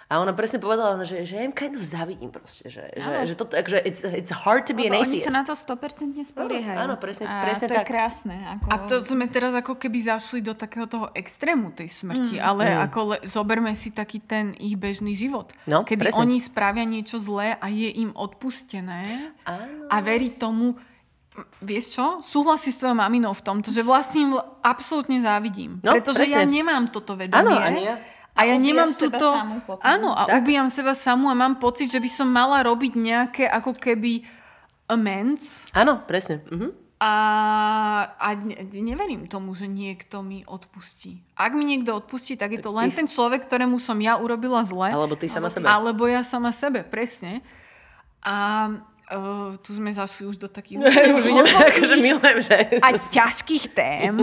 A ona presne povedala, že, že ja im kind of závidím proste, že, že, že, to, že it's, it's hard to be Lebo an atheist. oni sa na to 100% spoliehajú. Áno, presne, a presne to tak. je krásne. Ako... A to sme teraz ako keby zašli do takého toho extrému tej smrti, mm. ale mm. ako le, zoberme si taký ten ich bežný život. No, kedy presne. oni spravia niečo zlé a je im odpustené Áno. a verí tomu, vieš čo, súhlasí s tvojou maminou v tomto, že vlastne im absolútne závidím. No, pretože presne. ja nemám toto vedomie. Áno, ani ja. A ja nemám túto... Áno, a tak. ubijam seba samú a mám pocit, že by som mala robiť nejaké ako keby amends. Áno, presne. Mhm. A, a ne, neverím tomu, že niekto mi odpustí. Ak mi niekto odpustí, tak je to len ty ten človek, ktorému som ja urobila zle. Alebo ty sama alebo, sebe. Alebo ja sama sebe, presne. A Uh, tu sme zašli už do takých... už ideme, akože milujem, že... A ťažkých tém.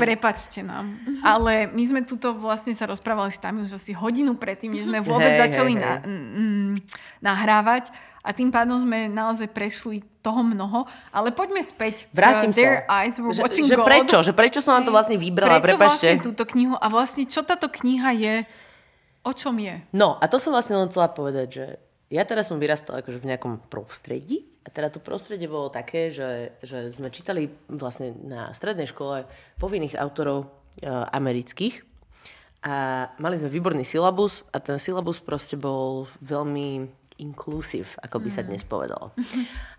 Prepačte nám. Ale my sme tuto vlastne sa rozprávali s Tami už asi hodinu predtým, než sme vôbec hey, začali hey, na, mm, nahrávať. A tým pádom sme naozaj prešli toho mnoho. Ale poďme späť. Vrátim Their sa. Eyes were že, watching že God. prečo? Že prečo som vám to vlastne vybrala? Prečo Prepačte. vlastne túto knihu? A vlastne čo táto kniha je? O čom je? No, a to som vlastne len chcela povedať, že ja teraz som vyrastala akože v nejakom prostredí a teda to prostredie bolo také, že, že sme čítali vlastne na strednej škole povinných autorov e, amerických a mali sme výborný syllabus a ten syllabus proste bol veľmi inclusive, ako by sa mm. dnes povedalo.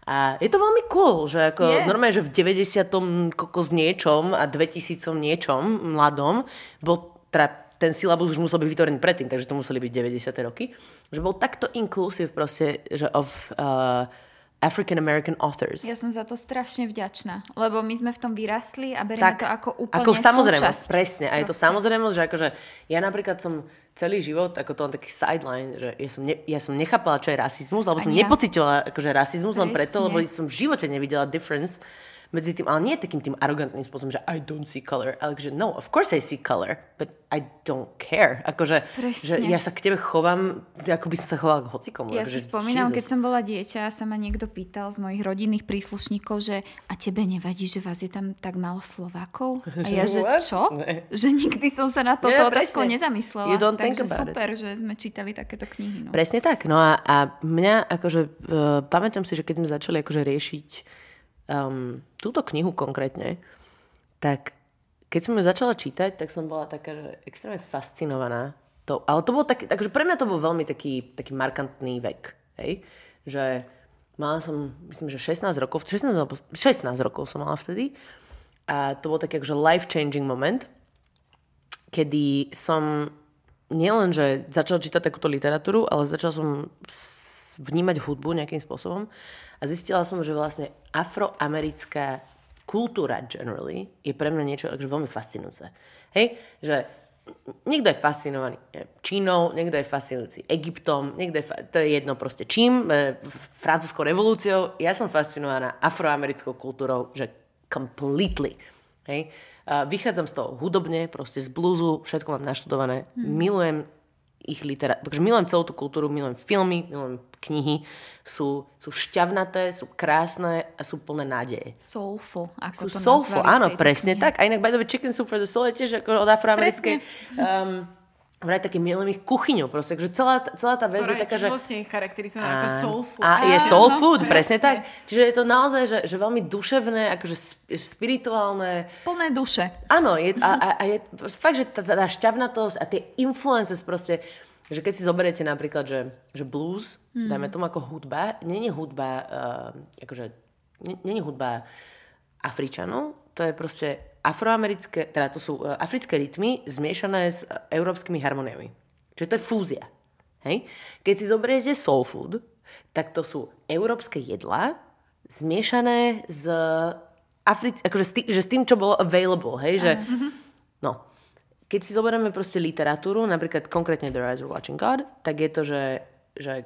A je to veľmi cool, že ako yeah. normálne, že v 90. kokos niečom a 2000 niečom mladom bol teda ten syllabus už musel byť vytvorený predtým, takže to museli byť 90. roky, že bol takto inclusive proste, že of uh, African American authors. Ja som za to strašne vďačná, lebo my sme v tom vyrastli a berieme tak, to ako úplne ako samozrejme, súčasť. presne. A je to samozrejme, že akože ja napríklad som celý život, ako to len taký sideline, že ja som, ne, ja som nechápala, čo je rasizmus, alebo som ja. nepocitovala akože rasizmus presne. len preto, lebo som v živote nevidela difference medzi tým, ale nie takým tým arrogantným spôsobom, že I don't see color, ale že no, of course I see color, but I don't care. Akože, že ja sa k tebe chovám, ako by som sa chovala k hocikomu. Ja akože, si spomínam, Jesus. keď som bola dieťa sa ma niekto pýtal z mojich rodinných príslušníkov, že a tebe nevadí, že vás je tam tak málo Slovákov? A ja, že čo? Ne. Že nikdy som sa na toto otázku nezamyslela. Takže super, it. že sme čítali takéto knihy. No. Presne tak. No a, a mňa, akože, uh, pamätám si, že keď sme začali akože riešiť um, túto knihu konkrétne, tak keď som ju začala čítať, tak som bola taká, že extrémne fascinovaná. To, ale to bolo taký, takže pre mňa to bol veľmi taký, taký markantný vek. Hej? Že mala som, myslím, že 16 rokov, 16, 16 rokov som mala vtedy. A to bol taký akože life-changing moment, kedy som nielen, že začala čítať takúto literatúru, ale začala som vnímať hudbu nejakým spôsobom a zistila som, že vlastne afroamerická kultúra generally je pre mňa niečo akože veľmi fascinujúce. Hej, že niekto je fascinovaný Čínou, niekto je fascinujúci Egyptom, niekto je, fa- to je jedno proste čím, e, francúzskou revolúciou. Ja som fascinovaná afroamerickou kultúrou, že completely. Hej. vychádzam z toho hudobne, proste z bluesu, všetko mám naštudované. Hmm. Milujem ich literatúru, takže milujem celú tú kultúru, milujem filmy, milujem knihy, sú, sú šťavnaté, sú krásne a sú plné nádeje. Soulful, ako sú to soulful, áno, presne knihe. tak. A inak, by the way, Chicken Soup for the Soul je tiež ako od afroamerickej um, vraj také milujem ich kuchyňu, proste, že celá, celá tá vec Ktorá je taká, že... vlastne charakterizovaná ako soul food. A je soul food, presne. presne tak. Čiže je to naozaj, že, že veľmi duševné, akože sp- spirituálne. Plné duše. Áno, je, a, a, a je fakt, že tá, tá šťavnatosť a tie influences proste, že keď si zoberiete napríklad, že, že blues, mm. dajme tomu ako hudba, není hudba, uh, akože, není hudba Afričanov, to je proste afroamerické, teda to sú uh, africké rytmy zmiešané s uh, európskymi harmoniami. Čiže to je fúzia. Hej? Keď si zoberiete soul food, tak to sú európske jedlá zmiešané s Afric- akože s, tým, že s tým, čo bolo available. Hej? Že, no, keď si zoberieme proste literatúru, napríklad konkrétne The Rise of Watching God, tak je to, že, že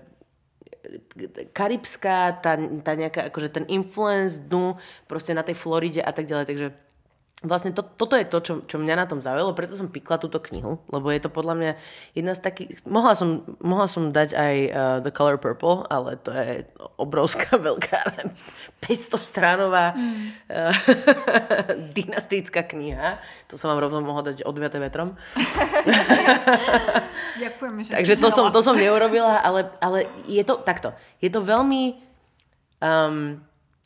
karibská, tá, tá nejaká, akože ten influence dnu proste na tej Floride a tak ďalej, takže vlastne to, toto je to, čo, čo mňa na tom zaujalo, preto som pikla túto knihu, lebo je to podľa mňa jedna z takých, mohla som, mohla som dať aj uh, The Color Purple, ale to je obrovská, veľká, 500 stránová mm. uh, dynastická kniha, to som vám rovno mohla dať odviaté vetrom. Ďakujeme, že Takže to som, to som neurobila, ale, ale je to takto. Je to veľmi um,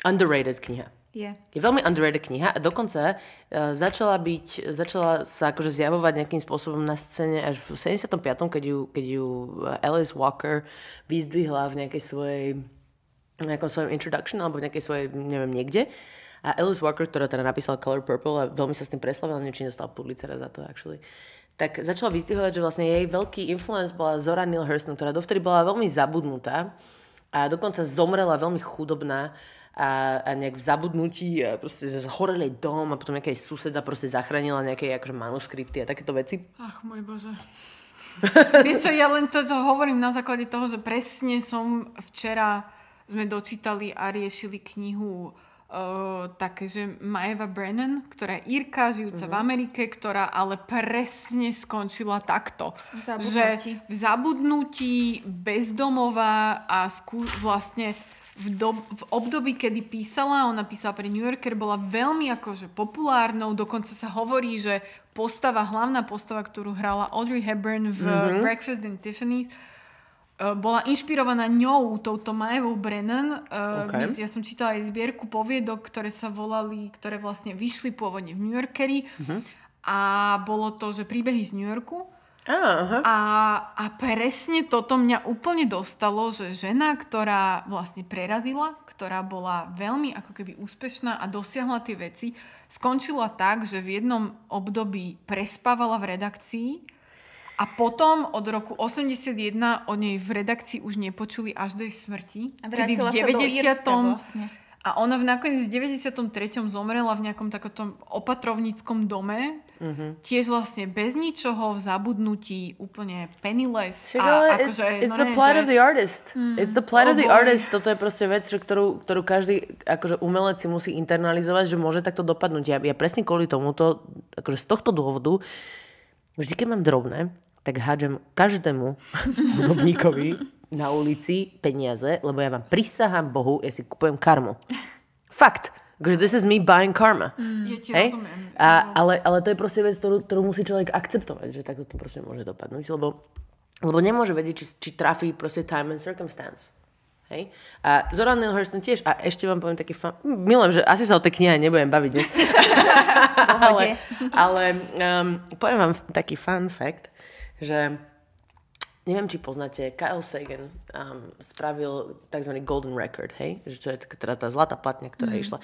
underrated kniha. Je. Je veľmi underrated kniha a dokonca uh, začala byť, začala sa akože zjavovať nejakým spôsobom na scéne až v 75. keď ju, keď ju uh, Alice Walker vyzdvihla v nejakej svojej nejakom svojom introduction alebo v nejakej svojej, neviem, niekde. A Alice Walker, ktorá teda napísala Color Purple a veľmi sa s tým preslavila, neviem, či nedostala Pulitzera za to, actually tak začala vyzdvihovať, že vlastne jej veľký influence bola Zora Neale Hurston, ktorá dovtedy bola veľmi zabudnutá a dokonca zomrela veľmi chudobná a, a nejak v zabudnutí a proste zhorel jej dom a potom nejaká suseda proste zachránila nejaké akože manuskripty a takéto veci. Ach, môj Bože. Vieš čo, ja len to, to hovorím na základe toho, že presne som včera sme dočítali a riešili knihu uh, také, že Maeva Brennan, ktorá je Irka, žijúca v Amerike, ktorá ale presne skončila takto. V zabudnutí. Že v zabudnutí, bezdomová a skú, vlastne v, dob, v období, kedy písala, ona písala pre New Yorker, bola veľmi akože populárnou, dokonca sa hovorí, že postava, hlavná postava, ktorú hrala Audrey Hepburn v mm-hmm. Breakfast in Tiffany, uh, bola inšpirovaná ňou, touto Maevou Brennan. Okay. okay. Ja som čítala aj zbierku poviedok, ktoré sa volali, ktoré vlastne vyšli pôvodne v New Yorkeri. Mm-hmm. A bolo to, že príbehy z New Yorku. Aha. A, a presne toto mňa úplne dostalo, že žena, ktorá vlastne prerazila, ktorá bola veľmi ako keby úspešná a dosiahla tie veci, skončila tak, že v jednom období prespávala v redakcii a potom od roku 81 o nej v redakcii už nepočuli až do jej smrti. A vrátila sa do Írska vlastne. A ona v nakoniec v 93. zomrela v nejakom takom opatrovníckom dome. Uh-huh. Tiež vlastne bez ničoho, v zabudnutí, úplne penniless. Však a ale akože, it's, it's no the plight že- of the artist. It's the plight Oh of the boy. artist. Toto je proste vec, že ktorú, ktorú každý akože umelec si musí internalizovať, že môže takto dopadnúť. Ja, ja presne kvôli tomuto, akože z tohto dôvodu, vždy keď mám drobné, tak hádžem každému hudobníkovi na ulici peniaze, lebo ja vám prisahám Bohu, ja si kupujem karmu. Fakt. Akože this is me buying karma. Ja ti Hej? rozumiem. A, ale, ale to je proste vec, ktorú, ktorú musí človek akceptovať, že takto to proste môže dopadnúť, lebo, lebo nemôže vedieť, či, či trafí proste time and circumstance. Hej? A Zora Neale Hurston tiež, a ešte vám poviem taký fan, milujem, že asi sa o tej knihe nebudem baviť dnes, ale, ale um, poviem vám taký fun fact, že neviem, či poznáte, Kyle Sagan um, spravil tzv. Golden Record, hej? Že čo je teda tá zlatá platňa, ktorá mm. išla.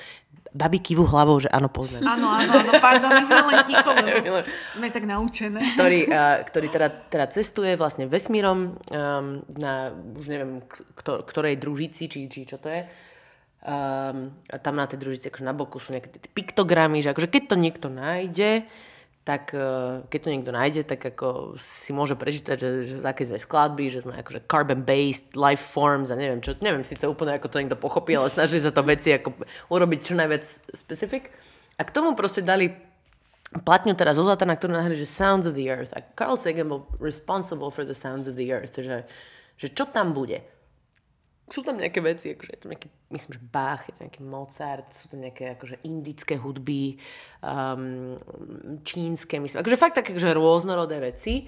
Babi kývu hlavou, že áno, poznám. Áno, áno, áno, pardon, my sme len ticho, lebo sme tak naučené. ktorý, uh, ktorý teda, teda cestuje vlastne vesmírom um, na, už neviem, kto, ktorej družici, či, či čo to je. Um, a tam na tej družici akože na boku sú nejaké tie piktogramy, že akože keď to niekto nájde, tak uh, keď to niekto nájde, tak ako si môže prečítať, že, že aké sme skladby, že sme akože carbon-based life forms a neviem čo, neviem síce úplne ako to niekto pochopí, ale snažili sa to veci ako urobiť čo najviac specific. A k tomu proste dali platňu teraz zo zlata, na ktorú nahrali, že Sounds of the Earth. A Carl Sagan bol responsible for the Sounds of the Earth. Že, že čo tam bude? Sú tam nejaké veci, akože je tam nejaký, myslím, že Bach, je tam nejaký Mozart, sú tam nejaké akože indické hudby, um, čínske, myslím. Akože fakt také akože rôznorodé veci.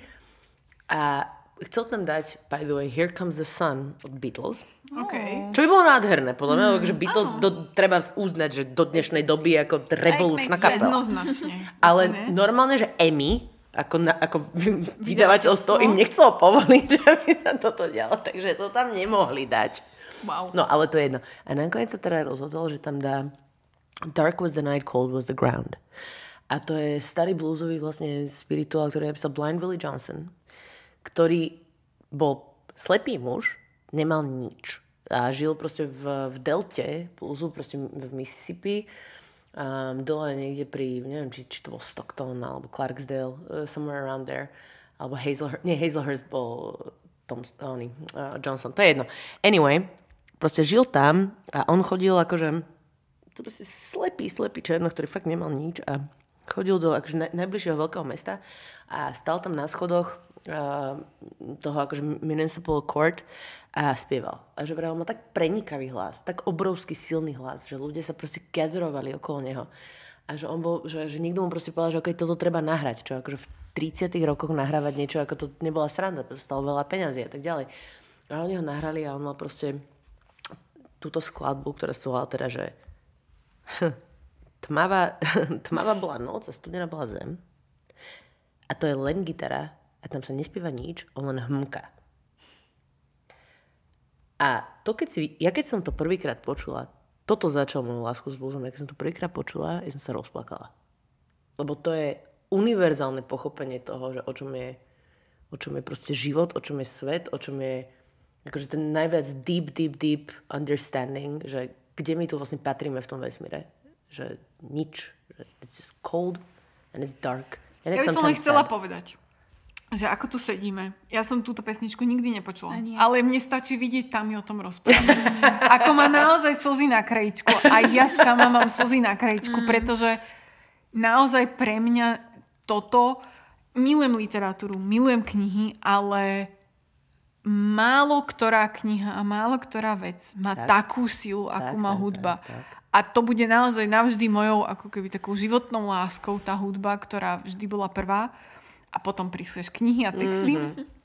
A chcel tam dať, by the way, Here Comes the Sun od Beatles. Okay. Čo by bolo nádherné, podľa mňa, mm, že Beatles do, treba uznať, že do dnešnej doby ako revolučná kapela. Jednoznačne. Ale ne? normálne, že Emmy, ako, na, ako vydavateľstvo im nechcelo povoliť, že by sa toto dialo, takže to tam nemohli dať. Wow. No, ale to je jedno. A nakoniec sa teda rozhodol, že tam dá Dark was the night, cold was the ground. A to je starý bluesový vlastne spirituál, ktorý napísal Blind Willie Johnson, ktorý bol slepý muž, nemal nič. A žil proste v, v delte bluesu, proste v Mississippi, um, dole niekde pri, neviem, či, či to bol Stockton alebo Clarksdale, uh, somewhere around there. Alebo Hazelhurst, nie, Hazelhurst bol Tom, oný, uh, Johnson, to je jedno. Anyway, proste žil tam a on chodil akože, to proste slepý, slepý černo, ktorý fakt nemal nič a chodil do akože najbližšieho veľkého mesta a stal tam na schodoch uh, toho akože municipal court a spieval. A že vraj mal tak prenikavý hlas, tak obrovský silný hlas, že ľudia sa proste gatherovali okolo neho. A že on bol, že, že niekto mu proste povedal, že okay, toto treba nahrať, čo akože v 30 rokoch nahrávať niečo, ako to nebola sranda, to stalo veľa peňazí a tak ďalej. A oni ho nahrali a on mal proste túto skladbu, ktorá sa teda, že tmavá, tmavá bola noc a studená bola zem. A to je len gitara a tam sa nespieva nič, on len hmka. A to keď si, ja keď som to prvýkrát počula, toto začal moju lásku s bluesom, ja keď som to prvýkrát počula, ja som sa rozplakala. Lebo to je univerzálne pochopenie toho, že o čom je, o čom je proste život, o čom je svet, o čom je akože ten najviac deep, deep, deep understanding, že kde my tu vlastne patríme v tom vesmíre že nič. Že it's just cold and it's dark. And ja by som len chcela sad. povedať, že ako tu sedíme. Ja som túto pesničku nikdy nepočula. Ale mne stačí vidieť tam o tom rozprávať. ako má naozaj slzy na krajičku. A ja sama mám slzy na krajičku, mm. pretože naozaj pre mňa toto... Milujem literatúru, milujem knihy, ale málo ktorá kniha a málo ktorá vec má tak. takú silu, akú tak, má hudba. Tak, tak. A to bude naozaj navždy mojou ako keby takou životnou láskou tá hudba, ktorá vždy bola prvá. A potom prišleš knihy a texty. Mm-hmm.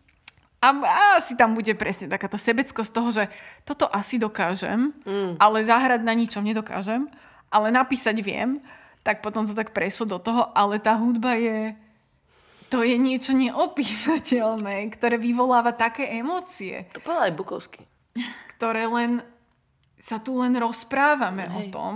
A, a asi tam bude presne takáto sebeckosť toho, že toto asi dokážem, mm. ale zahrať na ničom nedokážem, ale napísať viem, tak potom to tak prešlo do toho, ale tá hudba je, to je niečo neopísateľné, ktoré vyvoláva také emócie. To povedal aj Bukovský. Ktoré len sa tu len rozprávame Hej. o tom,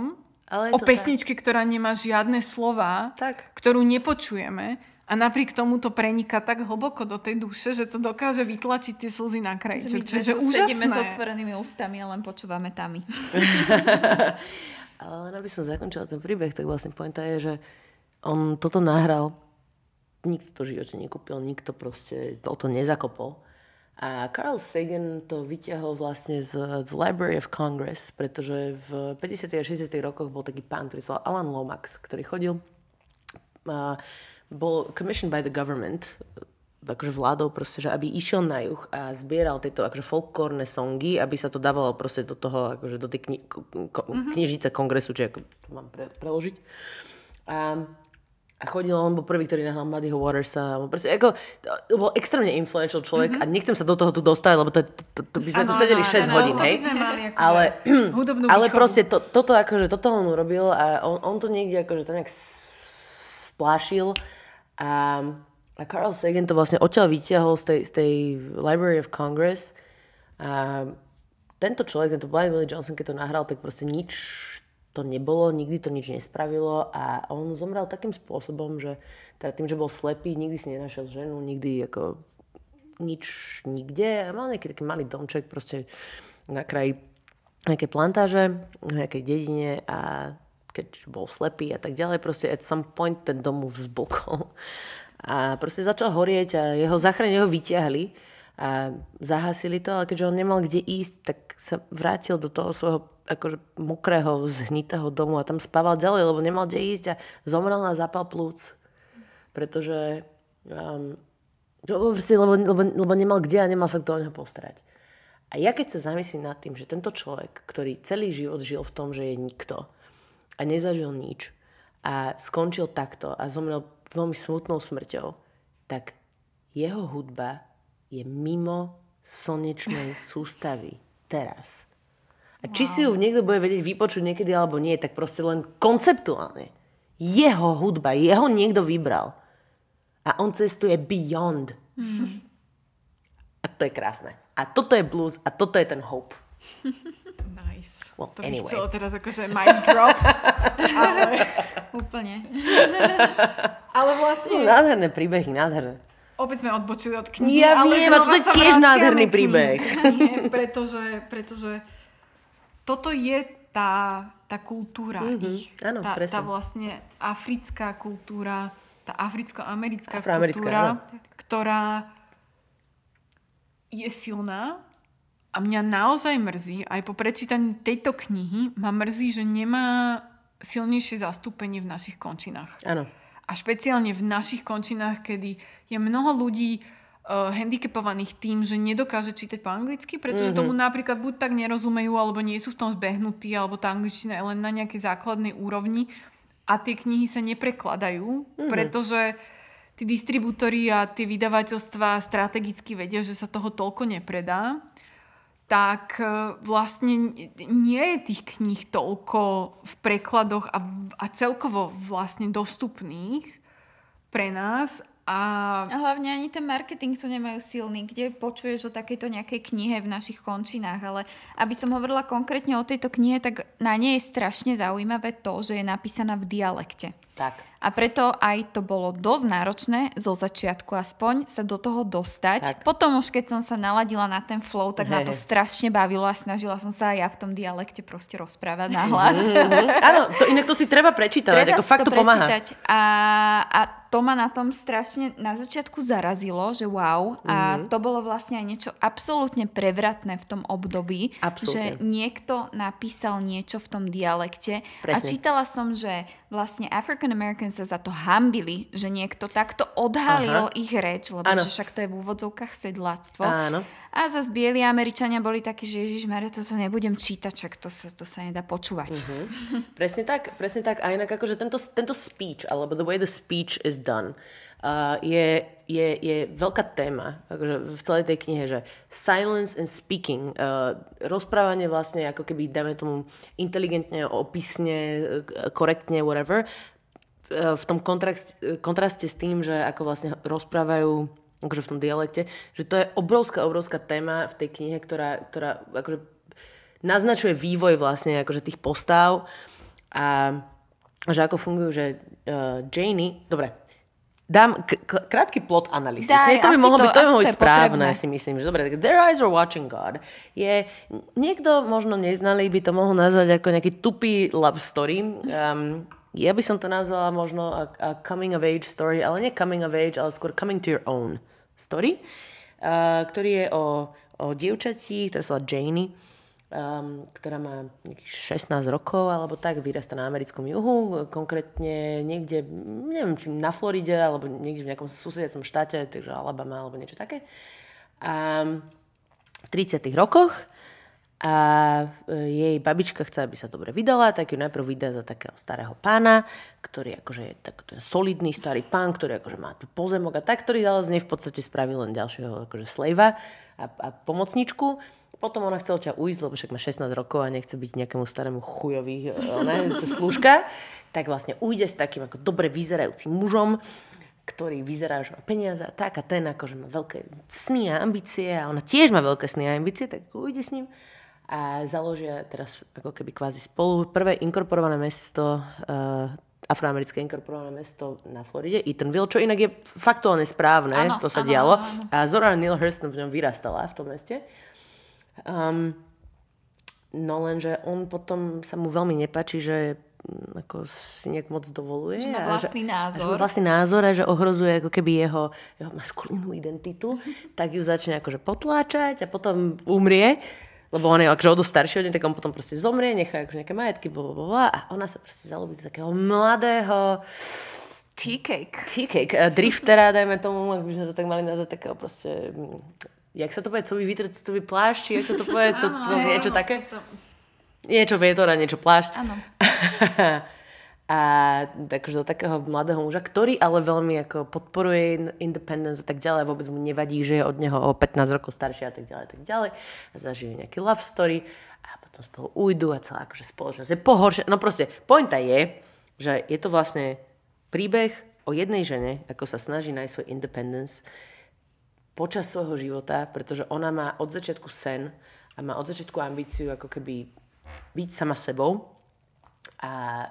Ale o pesničke, tak. ktorá nemá žiadne slova, tak. ktorú nepočujeme a napriek tomu to preniká tak hlboko do tej duše, že to dokáže vytlačiť tie slzy na kraj. Že my Čiže tu úžasné. sedíme s otvorenými ústami a len počúvame tami. Ale len aby som zakončila ten príbeh, tak vlastne pointa je, že on toto nahral, nikto to živote nekúpil, nikto proste o to nezakopol. A Carl Sagan to vyťahol vlastne z The Library of Congress, pretože v 50. a 60. rokoch bol taký pán, ktorý sa Alan Lomax, ktorý chodil, a bol commissioned by the government, akože vládou proste, že aby išiel na juh a zbieral tieto akože folklórne songy, aby sa to dávalo proste do toho, akože do tej kni- mm-hmm. knižnice kongresu, či ako to mám pre- preložiť. A a chodil, on bol prvý, ktorý nahral Muddyho Watersa. Proste, ako, to bol extrémne influential človek mm-hmm. a nechcem sa do toho tu dostať, lebo to, to, to, to by sme ano, tu sedeli ano, 6 ano, hodín, hej? Akože ale, ale proste to, toto, akože, toto on urobil a on, on to niekde akože to nejak splášil a, a Carl Sagan to vlastne odtiaľ vytiahol z tej, z tej Library of Congress a tento človek, tento Blind Willie Johnson, keď to nahral, tak proste nič to nebolo, nikdy to nič nespravilo a on zomrel takým spôsobom, že teda tým, že bol slepý, nikdy si nenašiel ženu, nikdy ako nič nikde. A mal nejaký taký malý domček proste na kraji nejaké plantáže, nejakej dedine a keď bol slepý a tak ďalej, proste at some point ten dom mu. A proste začal horieť a jeho záchrane ho vyťahli a zahasili to, ale keďže on nemal kde ísť, tak sa vrátil do toho svojho akože mokrého, zhnitého domu a tam spával ďalej, lebo nemal kde ísť a zomrel na zápal plúc. Pretože um, lebo, lebo, lebo nemal kde a nemal sa kto o neho postarať. A ja keď sa zamyslím nad tým, že tento človek, ktorý celý život žil v tom, že je nikto a nezažil nič a skončil takto a zomrel veľmi smutnou smrťou, tak jeho hudba je mimo slnečnej sústavy. Teraz. A či wow. si ju niekto bude vedieť vypočuť niekedy alebo nie, tak proste len konceptuálne. Jeho hudba, jeho niekto vybral. A on cestuje beyond. Mm. A to je krásne. A toto je blues a toto je ten hope. Nice. Well, to anyway. by chcelo teraz akože mic drop. ale, Úplne. ale vlastne, Nádherné príbehy, nádherné. Opäť sme odbočili od knihy. Ja ale viem, a toto je tiež nádherný príbeh. knihe, pretože, pretože toto je tá, tá kultúra Mhm, ich. áno, tá, presne. tá vlastne africká kultúra, tá africko-americká kultúra, áno. ktorá je silná a mňa naozaj mrzí, aj po prečítaní tejto knihy, ma mrzí, že nemá silnejšie zastúpenie v našich končinách. Áno. A špeciálne v našich končinách, kedy je mnoho ľudí uh, handicapovaných tým, že nedokáže čítať po anglicky, pretože mm-hmm. tomu napríklad buď tak nerozumejú, alebo nie sú v tom zbehnutí, alebo tá angličtina je len na nejakej základnej úrovni a tie knihy sa neprekladajú, mm-hmm. pretože tí distribútory a tie vydavateľstva strategicky vedia, že sa toho toľko nepredá tak e, vlastne nie je tých kníh toľko v prekladoch a, a celkovo vlastne dostupných pre nás. A A hlavne ani ten marketing tu nemajú silný, kde počuješ o takejto nejakej knihe v našich končinách, ale aby som hovorila konkrétne o tejto knihe, tak na nej je strašne zaujímavé to, že je napísaná v dialekte. Tak. A preto aj to bolo dosť náročné, zo začiatku aspoň, sa do toho dostať. Tak. Potom už keď som sa naladila na ten flow, tak ma to strašne bavilo a snažila som sa aj ja v tom dialekte proste rozprávať na hlas. Áno, to, inak to si treba prečítať, ako si fakt to, pomáha. prečítať. A, a to ma na tom strašne na začiatku zarazilo, že wow. A Mhm. to bolo vlastne aj niečo absolútne prevratné v tom období. Absolútne. Že niekto napísal niečo v tom dialekte. A Presne. čítala som, že vlastne African Americans sa za to hambili, že niekto takto odhalil Aha. ich reč, lebo že však to je v úvodzovkách sedláctvo. Áno. A zase bieli Američania boli takí, že Ježiš toto nebudem čítať, však to sa, to sa nedá počúvať. Mhm. Presne tak, presne tak. A inak akože tento, tento speech, alebo the way the speech is done, uh, je, je, je veľká téma akože v celej tej knihe, že silence and speaking, uh, rozprávanie vlastne ako keby, dáme tomu inteligentne, opisne, korektne, whatever, v tom kontraste, kontraste s tým, že ako vlastne rozprávajú akože v tom dialekte, že to je obrovská, obrovská téma v tej knihe, ktorá, ktorá akože naznačuje vývoj vlastne akože tých postav a že ako fungujú, že uh, Janie, dobre, dám k- krátky plot analýzy. Daj, Nie, to by mohlo to- byť, to by mohlo byť správne, potrebné. si myslím. Že dobre, tak Their Eyes Are Watching God je, niekto možno neznalý by to mohol nazvať ako nejaký tupý love story. Um, ja by som to nazvala možno a, a coming of age story, ale nie coming of age, ale skôr coming to your own story, uh, ktorý je o, o dievčati, ktorá sa volá Janie, um, ktorá má nejakých 16 rokov alebo tak, vyrasta na americkom juhu, konkrétne niekde, neviem, či na Floride alebo niekde v nejakom susediacom štáte, takže Alabama alebo niečo také. A v 30 rokoch a e, jej babička chce, aby sa dobre vydala, tak ju najprv vydá za takého starého pána, ktorý akože je tak ten solidný starý pán, ktorý akože má tu pozemok a tak, ktorý ale z nej v podstate spravil len ďalšieho akože slejva a, a pomocničku. Potom ona chcela ťa ujsť, lebo však má 16 rokov a nechce byť nejakému starému chujovi e, ne, slúžka. Tak vlastne ujde s takým ako dobre vyzerajúcim mužom, ktorý vyzerá, že má peniaze a tak a ten akože má veľké sny a ambície a ona tiež má veľké sny a ambície, tak ujde s ním a založia teraz ako keby kvázi spolu prvé inkorporované mesto, uh, afroamerické inkorporované mesto na Floride, Eatonville, čo inak je faktuálne správne, Áno, to sa áno, dialo. áno, áno. A Zora Neale Hurston v ňom vyrastala v tom meste. Um, no lenže on potom sa mu veľmi nepáči, že mm, ako si nejak moc dovoluje. Že má a vlastný že, názor. A že má vlastný názor a že ohrozuje ako keby jeho, jeho maskulínnu identitu, tak ju začne akože potláčať a potom umrie. Lebo on je akože o dosť starší od nej, tak on potom proste zomrie, nechá akože nejaké majetky, bla, bla, bla, bla, a ona sa proste zalúbi do takého mladého Tea cake. tea cake, eh, driftera, dajme tomu, ak by sme to tak mali nazvať, takého proste, mm, jak sa to povie, co vy vytretový plášť, jak sa to povie, to, to, Áno, niečo také? Niečo vietor a niečo plášť. Áno. a takže do takého mladého muža, ktorý ale veľmi ako podporuje independence a tak ďalej, vôbec mu nevadí, že je od neho o 15 rokov starší a tak ďalej, a tak ďalej. A zažijú nejaký love story a potom spolu ujdu a celá akože spoločnosť je pohoršia. No proste, pointa je, že je to vlastne príbeh o jednej žene, ako sa snaží nájsť svoj independence počas svojho života, pretože ona má od začiatku sen a má od začiatku ambíciu ako keby byť sama sebou a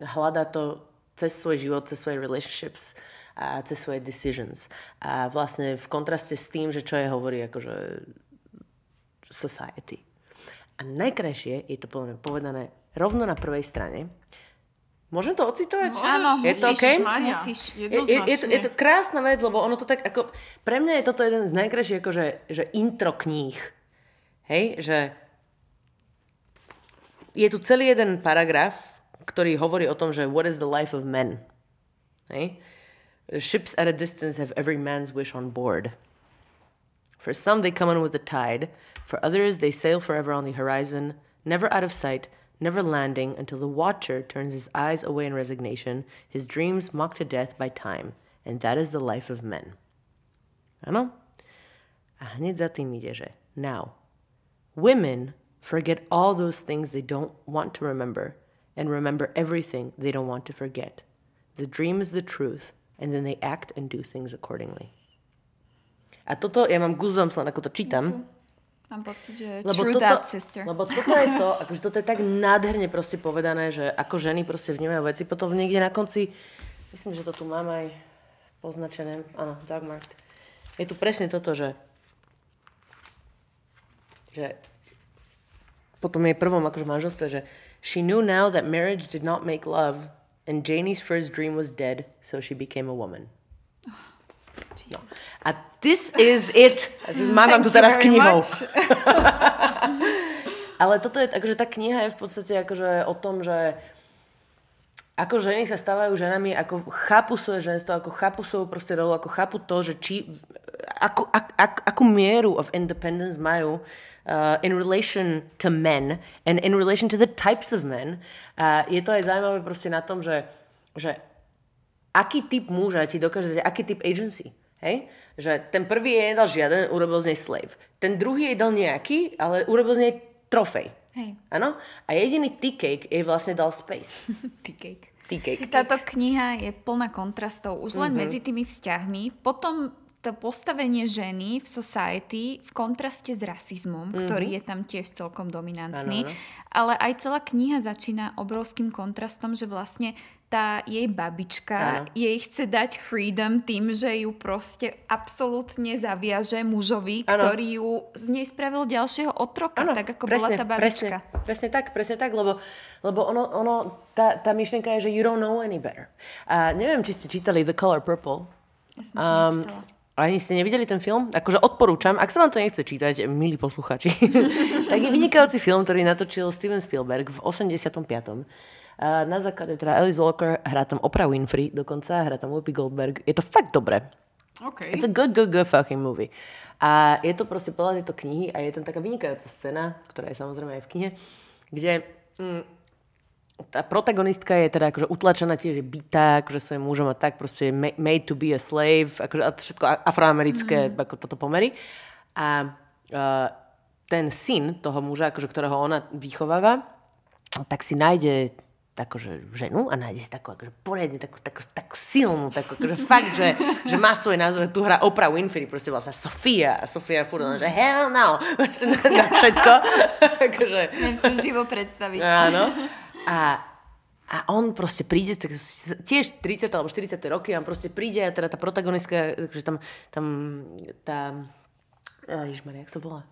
hľadá to cez svoj život, cez svoje relationships a cez svoje decisions. A vlastne v kontraste s tým, že čo je hovorí akože society. A najkrajšie je to podľa mňa povedané rovno na prvej strane. Môžem to ocitovať? Áno, je musíš, to okay? musíš. Je, je, je, to, je to krásna vec, lebo ono to tak ako... Pre mňa je toto jeden z najkrajších akože, že intro kníh. Hej, že je tu celý jeden paragraf, ktorý hovorí o tom, že what is the life of men. Hej? Ships at a distance have every man's wish on board. For some, they come in with the tide. For others, they sail forever on the horizon, never out of sight, never landing until the watcher turns his eyes away in resignation, his dreams mocked to death by time. And that is the life of men. Áno? A hneď za tým ide, že now, women forget all those things they don't want to remember and remember everything they don't want to forget. The dream is the truth, and then they act and do things accordingly. A toto, ja mám goosebumps len ako to čítam. Mám pocit, že lebo true toto, that, sister. Lebo toto je to, akože toto je tak nádherne proste povedané, že ako ženy proste vnímajú veci. Potom niekde na konci, myslím, že to tu mám aj poznačené. Áno, Dagmart. Je tu presne toto, že že potom je prvom akože manželstve, že She knew now that marriage did not make love, and Janie's first dream was dead, so she became a woman. no. A uh, this is it. Mám tu teraz knihou. Ale toto je, akože tá kniha je v podstate akože o tom, že ako ženy sa stávajú ženami, ako chápu svoje ženstvo, ako chápu svoju proste rolu, ako chápu to, že či, ak, ak, akú mieru of independence majú uh, in relation to men and in relation to the types of men. Uh, je to aj zaujímavé proste na tom, že, že aký typ muža ti dokáže aký typ agency. Hej? Že ten prvý jej nedal žiaden, urobil z nej slave. Ten druhý jej dal nejaký, ale urobil z nej trofej. Áno? A jediný T-Cake jej vlastne dal space. T-Cake. T-Cake. Táto kniha je plná kontrastov už len mm-hmm. medzi tými vzťahmi. Potom to postavenie ženy v society v kontraste s rasizmom, mm-hmm. ktorý je tam tiež celkom dominantný. Ano, ano. Ale aj celá kniha začína obrovským kontrastom, že vlastne tá jej babička ano. jej chce dať freedom tým, že ju proste absolútne zaviaže mužovi, ano. ktorý ju z nej spravil ďalšieho otroka, ano, tak ako presne, bola tá babička. Presne, presne tak, presne tak, lebo, lebo ono, ono tá, tá myšlienka je, že you don't know any better. A neviem, či ste čítali The Color Purple. Ja som um, ani ste nevideli ten film? Akože odporúčam, ak sa vám to nechce čítať, milí posluchači, tak je vynikajúci film, ktorý natočil Steven Spielberg v 85. Na základe teda Alice Walker, hrá tam Oprah Winfrey dokonca, hrá tam Whoopi Goldberg. Je to fakt dobré. Okay. It's a good, good, good fucking movie. A je to proste podľa tejto knihy a je tam taká vynikajúca scéna, ktorá je samozrejme aj v knihe, kde mm, tá protagonistka je teda akože utlačená tiež, je bytá akože svojim mužom a tak proste made to be a slave, akože a všetko afroamerické mm-hmm. ako toto pomery. A uh, ten syn toho muža, akože, ktorého ona vychováva, tak si nájde akože ženu a nájde si takú akože poriadne, takú, takú, takú silnú, takú akože fakt, že, že má svoj názov, tu hra Oprah Winfrey, proste vlastne Sofia a Sofia furt že hell no, na, na všetko. akože... Neviem si živo predstaviť. Áno. A, a on proste príde, tak, tiež 30 alebo 40 roky, a on proste príde a teda tá protagonistka, že tam, tam tá, ježišmaria, jak sa volá?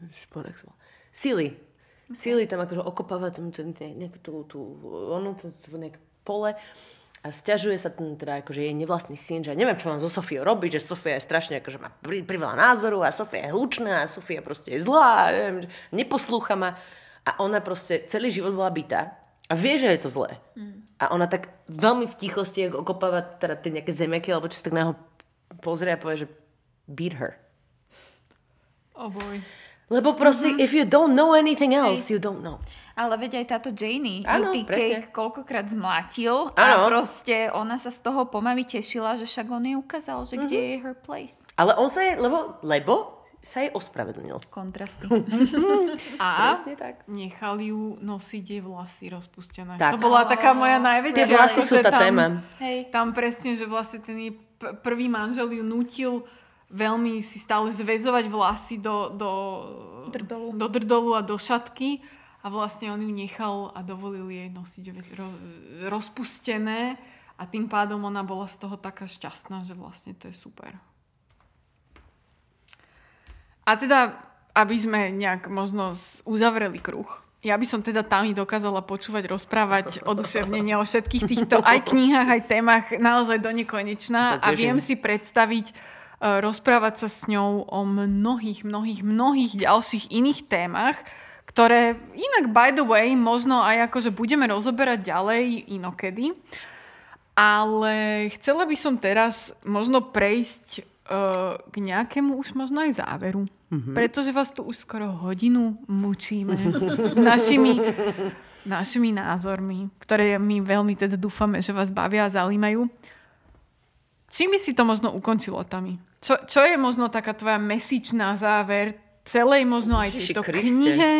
Ježišmaria, jak sa volá? Silly. Okay. Silly tam akože okopáva tam nejakú tú, tú, onu, tú, tú nejaké pole a stiažuje sa ten teda akože jej nevlastný syn, že neviem, čo mám so Sofiou robiť, že Sofia je strašne akože má pri, priveľa názoru a Sofia je hlučná a Sofia proste je zlá, neviem, neposlúcha ma. A ona proste celý život bola bytá a vie, že je to zlé. Mm. A ona tak veľmi v tichosti, ako okopáva teda tie nejaké zemiaky, alebo čo tak na ho pozrie a povie, že beat her. Oh boy. Lebo proste, mm-hmm. if you don't know anything else, hey. you don't know. Ale veď aj táto Janie, presne. Cake, koľkokrát zmlátil Áno. a proste ona sa z toho pomaly tešila, že však on jej ukázal, že kde Mhm. je her place. Ale on sa jej, lebo, lebo sa jej ospravedlnil. Kontrasty. A Presne tak. nechal ju nosiť jej vlasy rozpustené. Tak. To bola taká moja Tie najväčšia... vlasy sú že tá tam- téma. Hej. Tam presne, že vlastne ten jej prvý manžel ju nutil veľmi si stále zväzovať vlasy do, do, Drdolu. do drdolu a do šatky a vlastne on ju nechal a dovolil jej nosiť rozpustené a tým pádom ona bola z toho taká šťastná, že vlastne to je super. A teda, aby sme nejak možno uzavreli kruh, ja by som teda tam dokázala počúvať, rozprávať oduševnenie o všetkých týchto aj knihách, aj témach naozaj do nekonečná a viem si predstaviť e, rozprávať sa s ňou o mnohých, mnohých, mnohých ďalších iných témach, ktoré inak by the way možno aj akože budeme rozoberať ďalej inokedy. Ale chcela by som teraz možno prejsť k nejakému už možno aj záveru. Mm-hmm. Pretože vás tu už skoro hodinu mučíme našimi, našimi názormi, ktoré my veľmi teda dúfame, že vás bavia a zaujímajú. Čím by si to možno ukončilo, Tami? Čo, čo je možno taká tvoja na záver celej možno aj Ježiši tejto Kriste. knihe?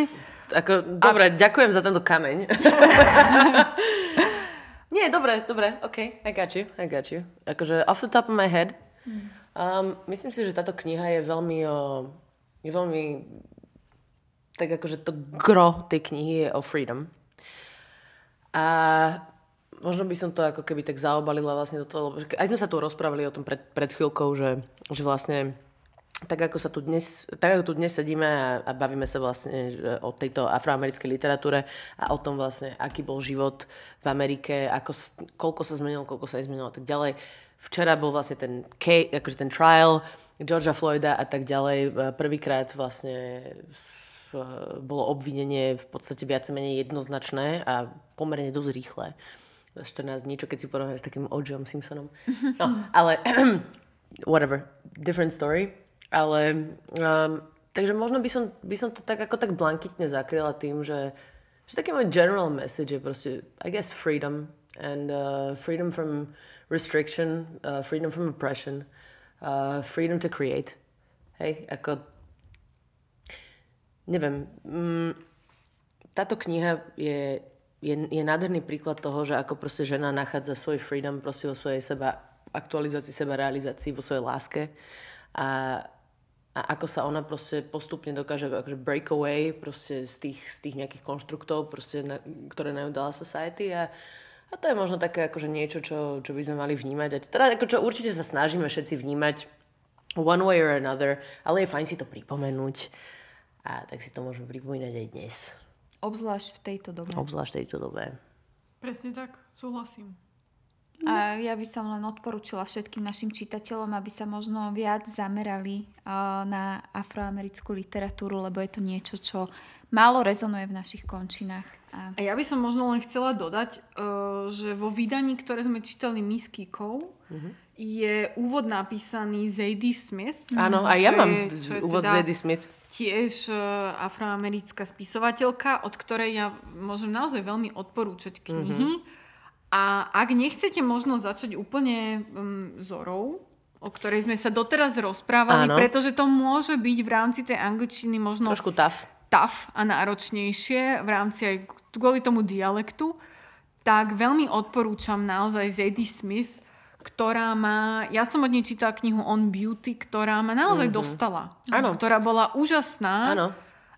Ako, dobre, ďakujem za tento kameň. Nie, dobre, dobre, OK, I got you, I got you. Akože off the top of my head, um, myslím si, že táto kniha je veľmi, o, je veľmi, tak akože to gro tej knihy je o freedom. A možno by som to ako keby tak zaobalila vlastne do toho, lebo aj sme sa tu rozprávali o tom pred, pred chvíľkou, že, že vlastne tak ako sa tu dnes, tak ako tu dnes sedíme a, a bavíme sa vlastne o tejto afroamerickej literatúre a o tom vlastne, aký bol život v Amerike, ako, koľko sa zmenilo, koľko sa nezmenilo a tak ďalej. Včera bol vlastne ten, case, akože ten trial Georgia Floyda a tak ďalej. Prvýkrát vlastne v- bolo obvinenie v podstate viac menej jednoznačné a pomerne dosť rýchle. 14 dní, čo keď si porovnáme s takým O.J. Simpsonom. No, ale whatever, different story. Ale um, takže možno by som, by som to tak ako tak blankitne zakryla tým, že, že taký môj general message je proste, I guess, freedom and uh, freedom from restriction, uh, freedom from oppression, uh, freedom to create. Hej, ako neviem, mm, táto kniha je, je, je nádherný príklad toho, že ako proste žena nachádza svoj freedom proste vo svojej seba aktualizácii, seba realizácii, vo svojej láske a, a ako sa ona proste postupne dokáže akože break away proste z tých, z tých nejakých konštruktov, proste na, ktoré nám dala society a, a to je možno také akože niečo, čo, čo by sme mali vnímať. A teda ako čo určite sa snažíme všetci vnímať one way or another, ale je fajn si to pripomenúť. A tak si to môžeme pripomínať aj dnes. Obzvlášť v tejto dobe. Obzvlášť v tejto dobe. Presne tak, súhlasím. A ja by som len odporúčila všetkým našim čitateľom, aby sa možno viac zamerali uh, na afroamerickú literatúru, lebo je to niečo, čo málo rezonuje v našich končinách. A A ja by som možno len chcela dodať, uh, že vo vydaní, ktoré sme čítali My s Kikou, je úvod napísaný Zadie Smith. Áno, a ja mám je- úvod teda Zadie Smith. Tiež uh, afroamerická spisovateľka, od ktorej ja môžem naozaj veľmi odporúčať knihy. A ak nechcete možno začať úplne um, zorou, o ktorej sme sa doteraz rozprávali, Áno. pretože to môže byť v rámci tej angličtiny možno Trošku tough. Tough a náročnejšie v rámci aj kvôli tomu dialektu, tak veľmi odporúčam naozaj Zadie Smith, ktorá má, ja som od nej čítala knihu On Beauty, ktorá ma naozaj dostala. Áno. Ktorá bola úžasná Áno.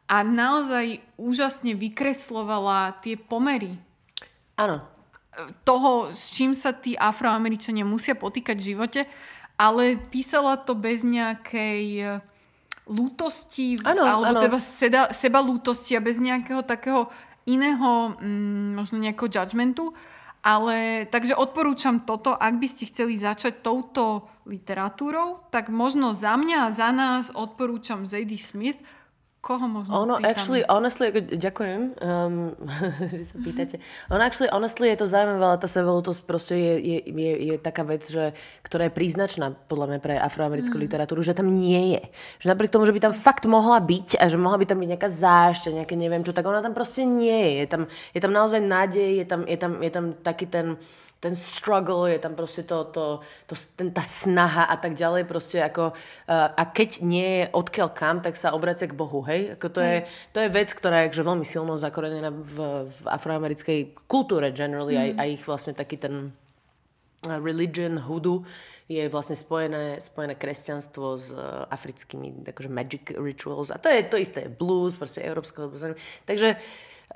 a naozaj úžasne vykreslovala tie pomery Áno. toho, s čím sa tí afroameričania musia potýkať v živote, ale písala to bez nejakej lútosti, Áno, alebo áno. teda seda, seba lútosti a bez nejakého takého iného, mm, možno nejakého judgmentu. Ale, takže odporúčam toto, ak by ste chceli začať touto literatúrou, tak možno za mňa a za nás odporúčam Zadie Smith, koho možno Ono actually, tam... honestly, ako, ďakujem, um, že sa pýtate. Ono actually, honestly, je to zaujímavé, ale tá sevolutosť proste je, je, je, je taká vec, že, ktorá je príznačná podľa mňa pre afroamerickú mm. literatúru, že tam nie je. Že napriek tomu, že by tam fakt mohla byť a že mohla by tam byť nejaká zášť, nejaké neviem čo, tak ona tam proste nie je. Je tam, je tam naozaj nádej, je tam, je tam, je tam taký ten ten struggle, je tam proste to, to, to, ten, tá snaha a tak ďalej proste ako, uh, a keď nie je odkiaľ kam, tak sa obracia k Bohu, hej? Ako to, mm. je, to je vec, ktorá je veľmi silno zakorenená v, v afroamerickej kultúre generally, mm. aj, aj ich vlastne taký ten religion, hudu je vlastne spojené, spojené kresťanstvo s uh, africkými akože magic rituals a to je to isté, blues, proste európskeho Takže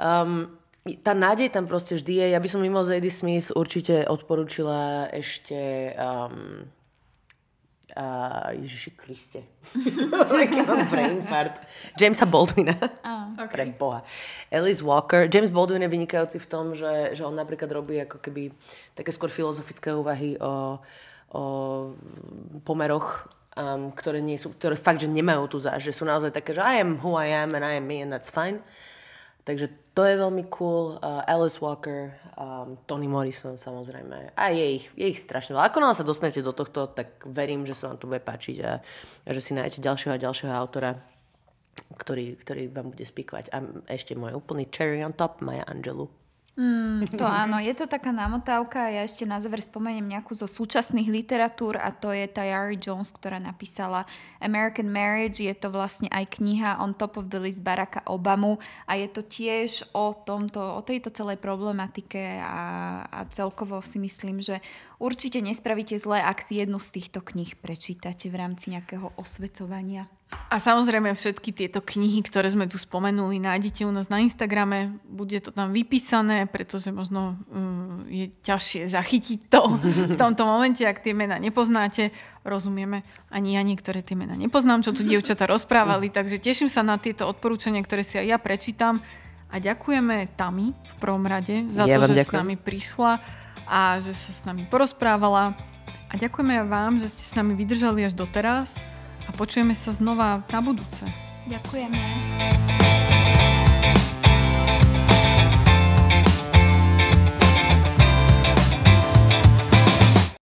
um, tá nádej tam proste vždy je. Ja by som mimo Zadie Smith určite odporúčila ešte um, uh, Ježiši Kriste. brain fart. Jamesa Baldwina. Oh, okay. Pre Boha. Alice Walker. James Baldwin je vynikajúci v tom, že, že on napríklad robí ako keby také skôr filozofické úvahy o, o pomeroch um, ktoré, nie sú, ktoré fakt, že nemajú tu záž, že sú naozaj také, že I am who I am and I am me and that's fine. Takže to je veľmi cool. Uh, Alice Walker, um, Tony Morrison samozrejme. A je ich, je ich strašne veľa. Ako nám sa dostanete do tohto, tak verím, že sa vám to bude páčiť a, a že si nájdete ďalšieho a ďalšieho autora, ktorý, ktorý vám bude spíkovať. A ešte môj úplný cherry on top, Maya Angelou. Mm, to áno, je to taká namotávka. Ja ešte na záver spomeniem nejakú zo súčasných literatúr a to je Tayari Jones, ktorá napísala American Marriage. Je to vlastne aj kniha On Top of the List Baracka Obamu a je to tiež o, tomto, o tejto celej problematike a, a celkovo si myslím, že určite nespravíte zle, ak si jednu z týchto kníh prečítate v rámci nejakého osvecovania. A samozrejme všetky tieto knihy, ktoré sme tu spomenuli, nájdete u nás na Instagrame. Bude to tam vypísané, pretože možno um, je ťažšie zachytiť to v tomto momente, ak tie mená nepoznáte. Rozumieme, ani ja niektoré tie mená nepoznám, čo tu dievčata rozprávali, takže teším sa na tieto odporúčania, ktoré si aj ja prečítam. A ďakujeme Tami v prvom rade za ja to, že ďakujem. s nami prišla a že sa s nami porozprávala. A ďakujeme vám, že ste s nami vydržali až doteraz a počujeme sa znova na budúce. Ďakujeme.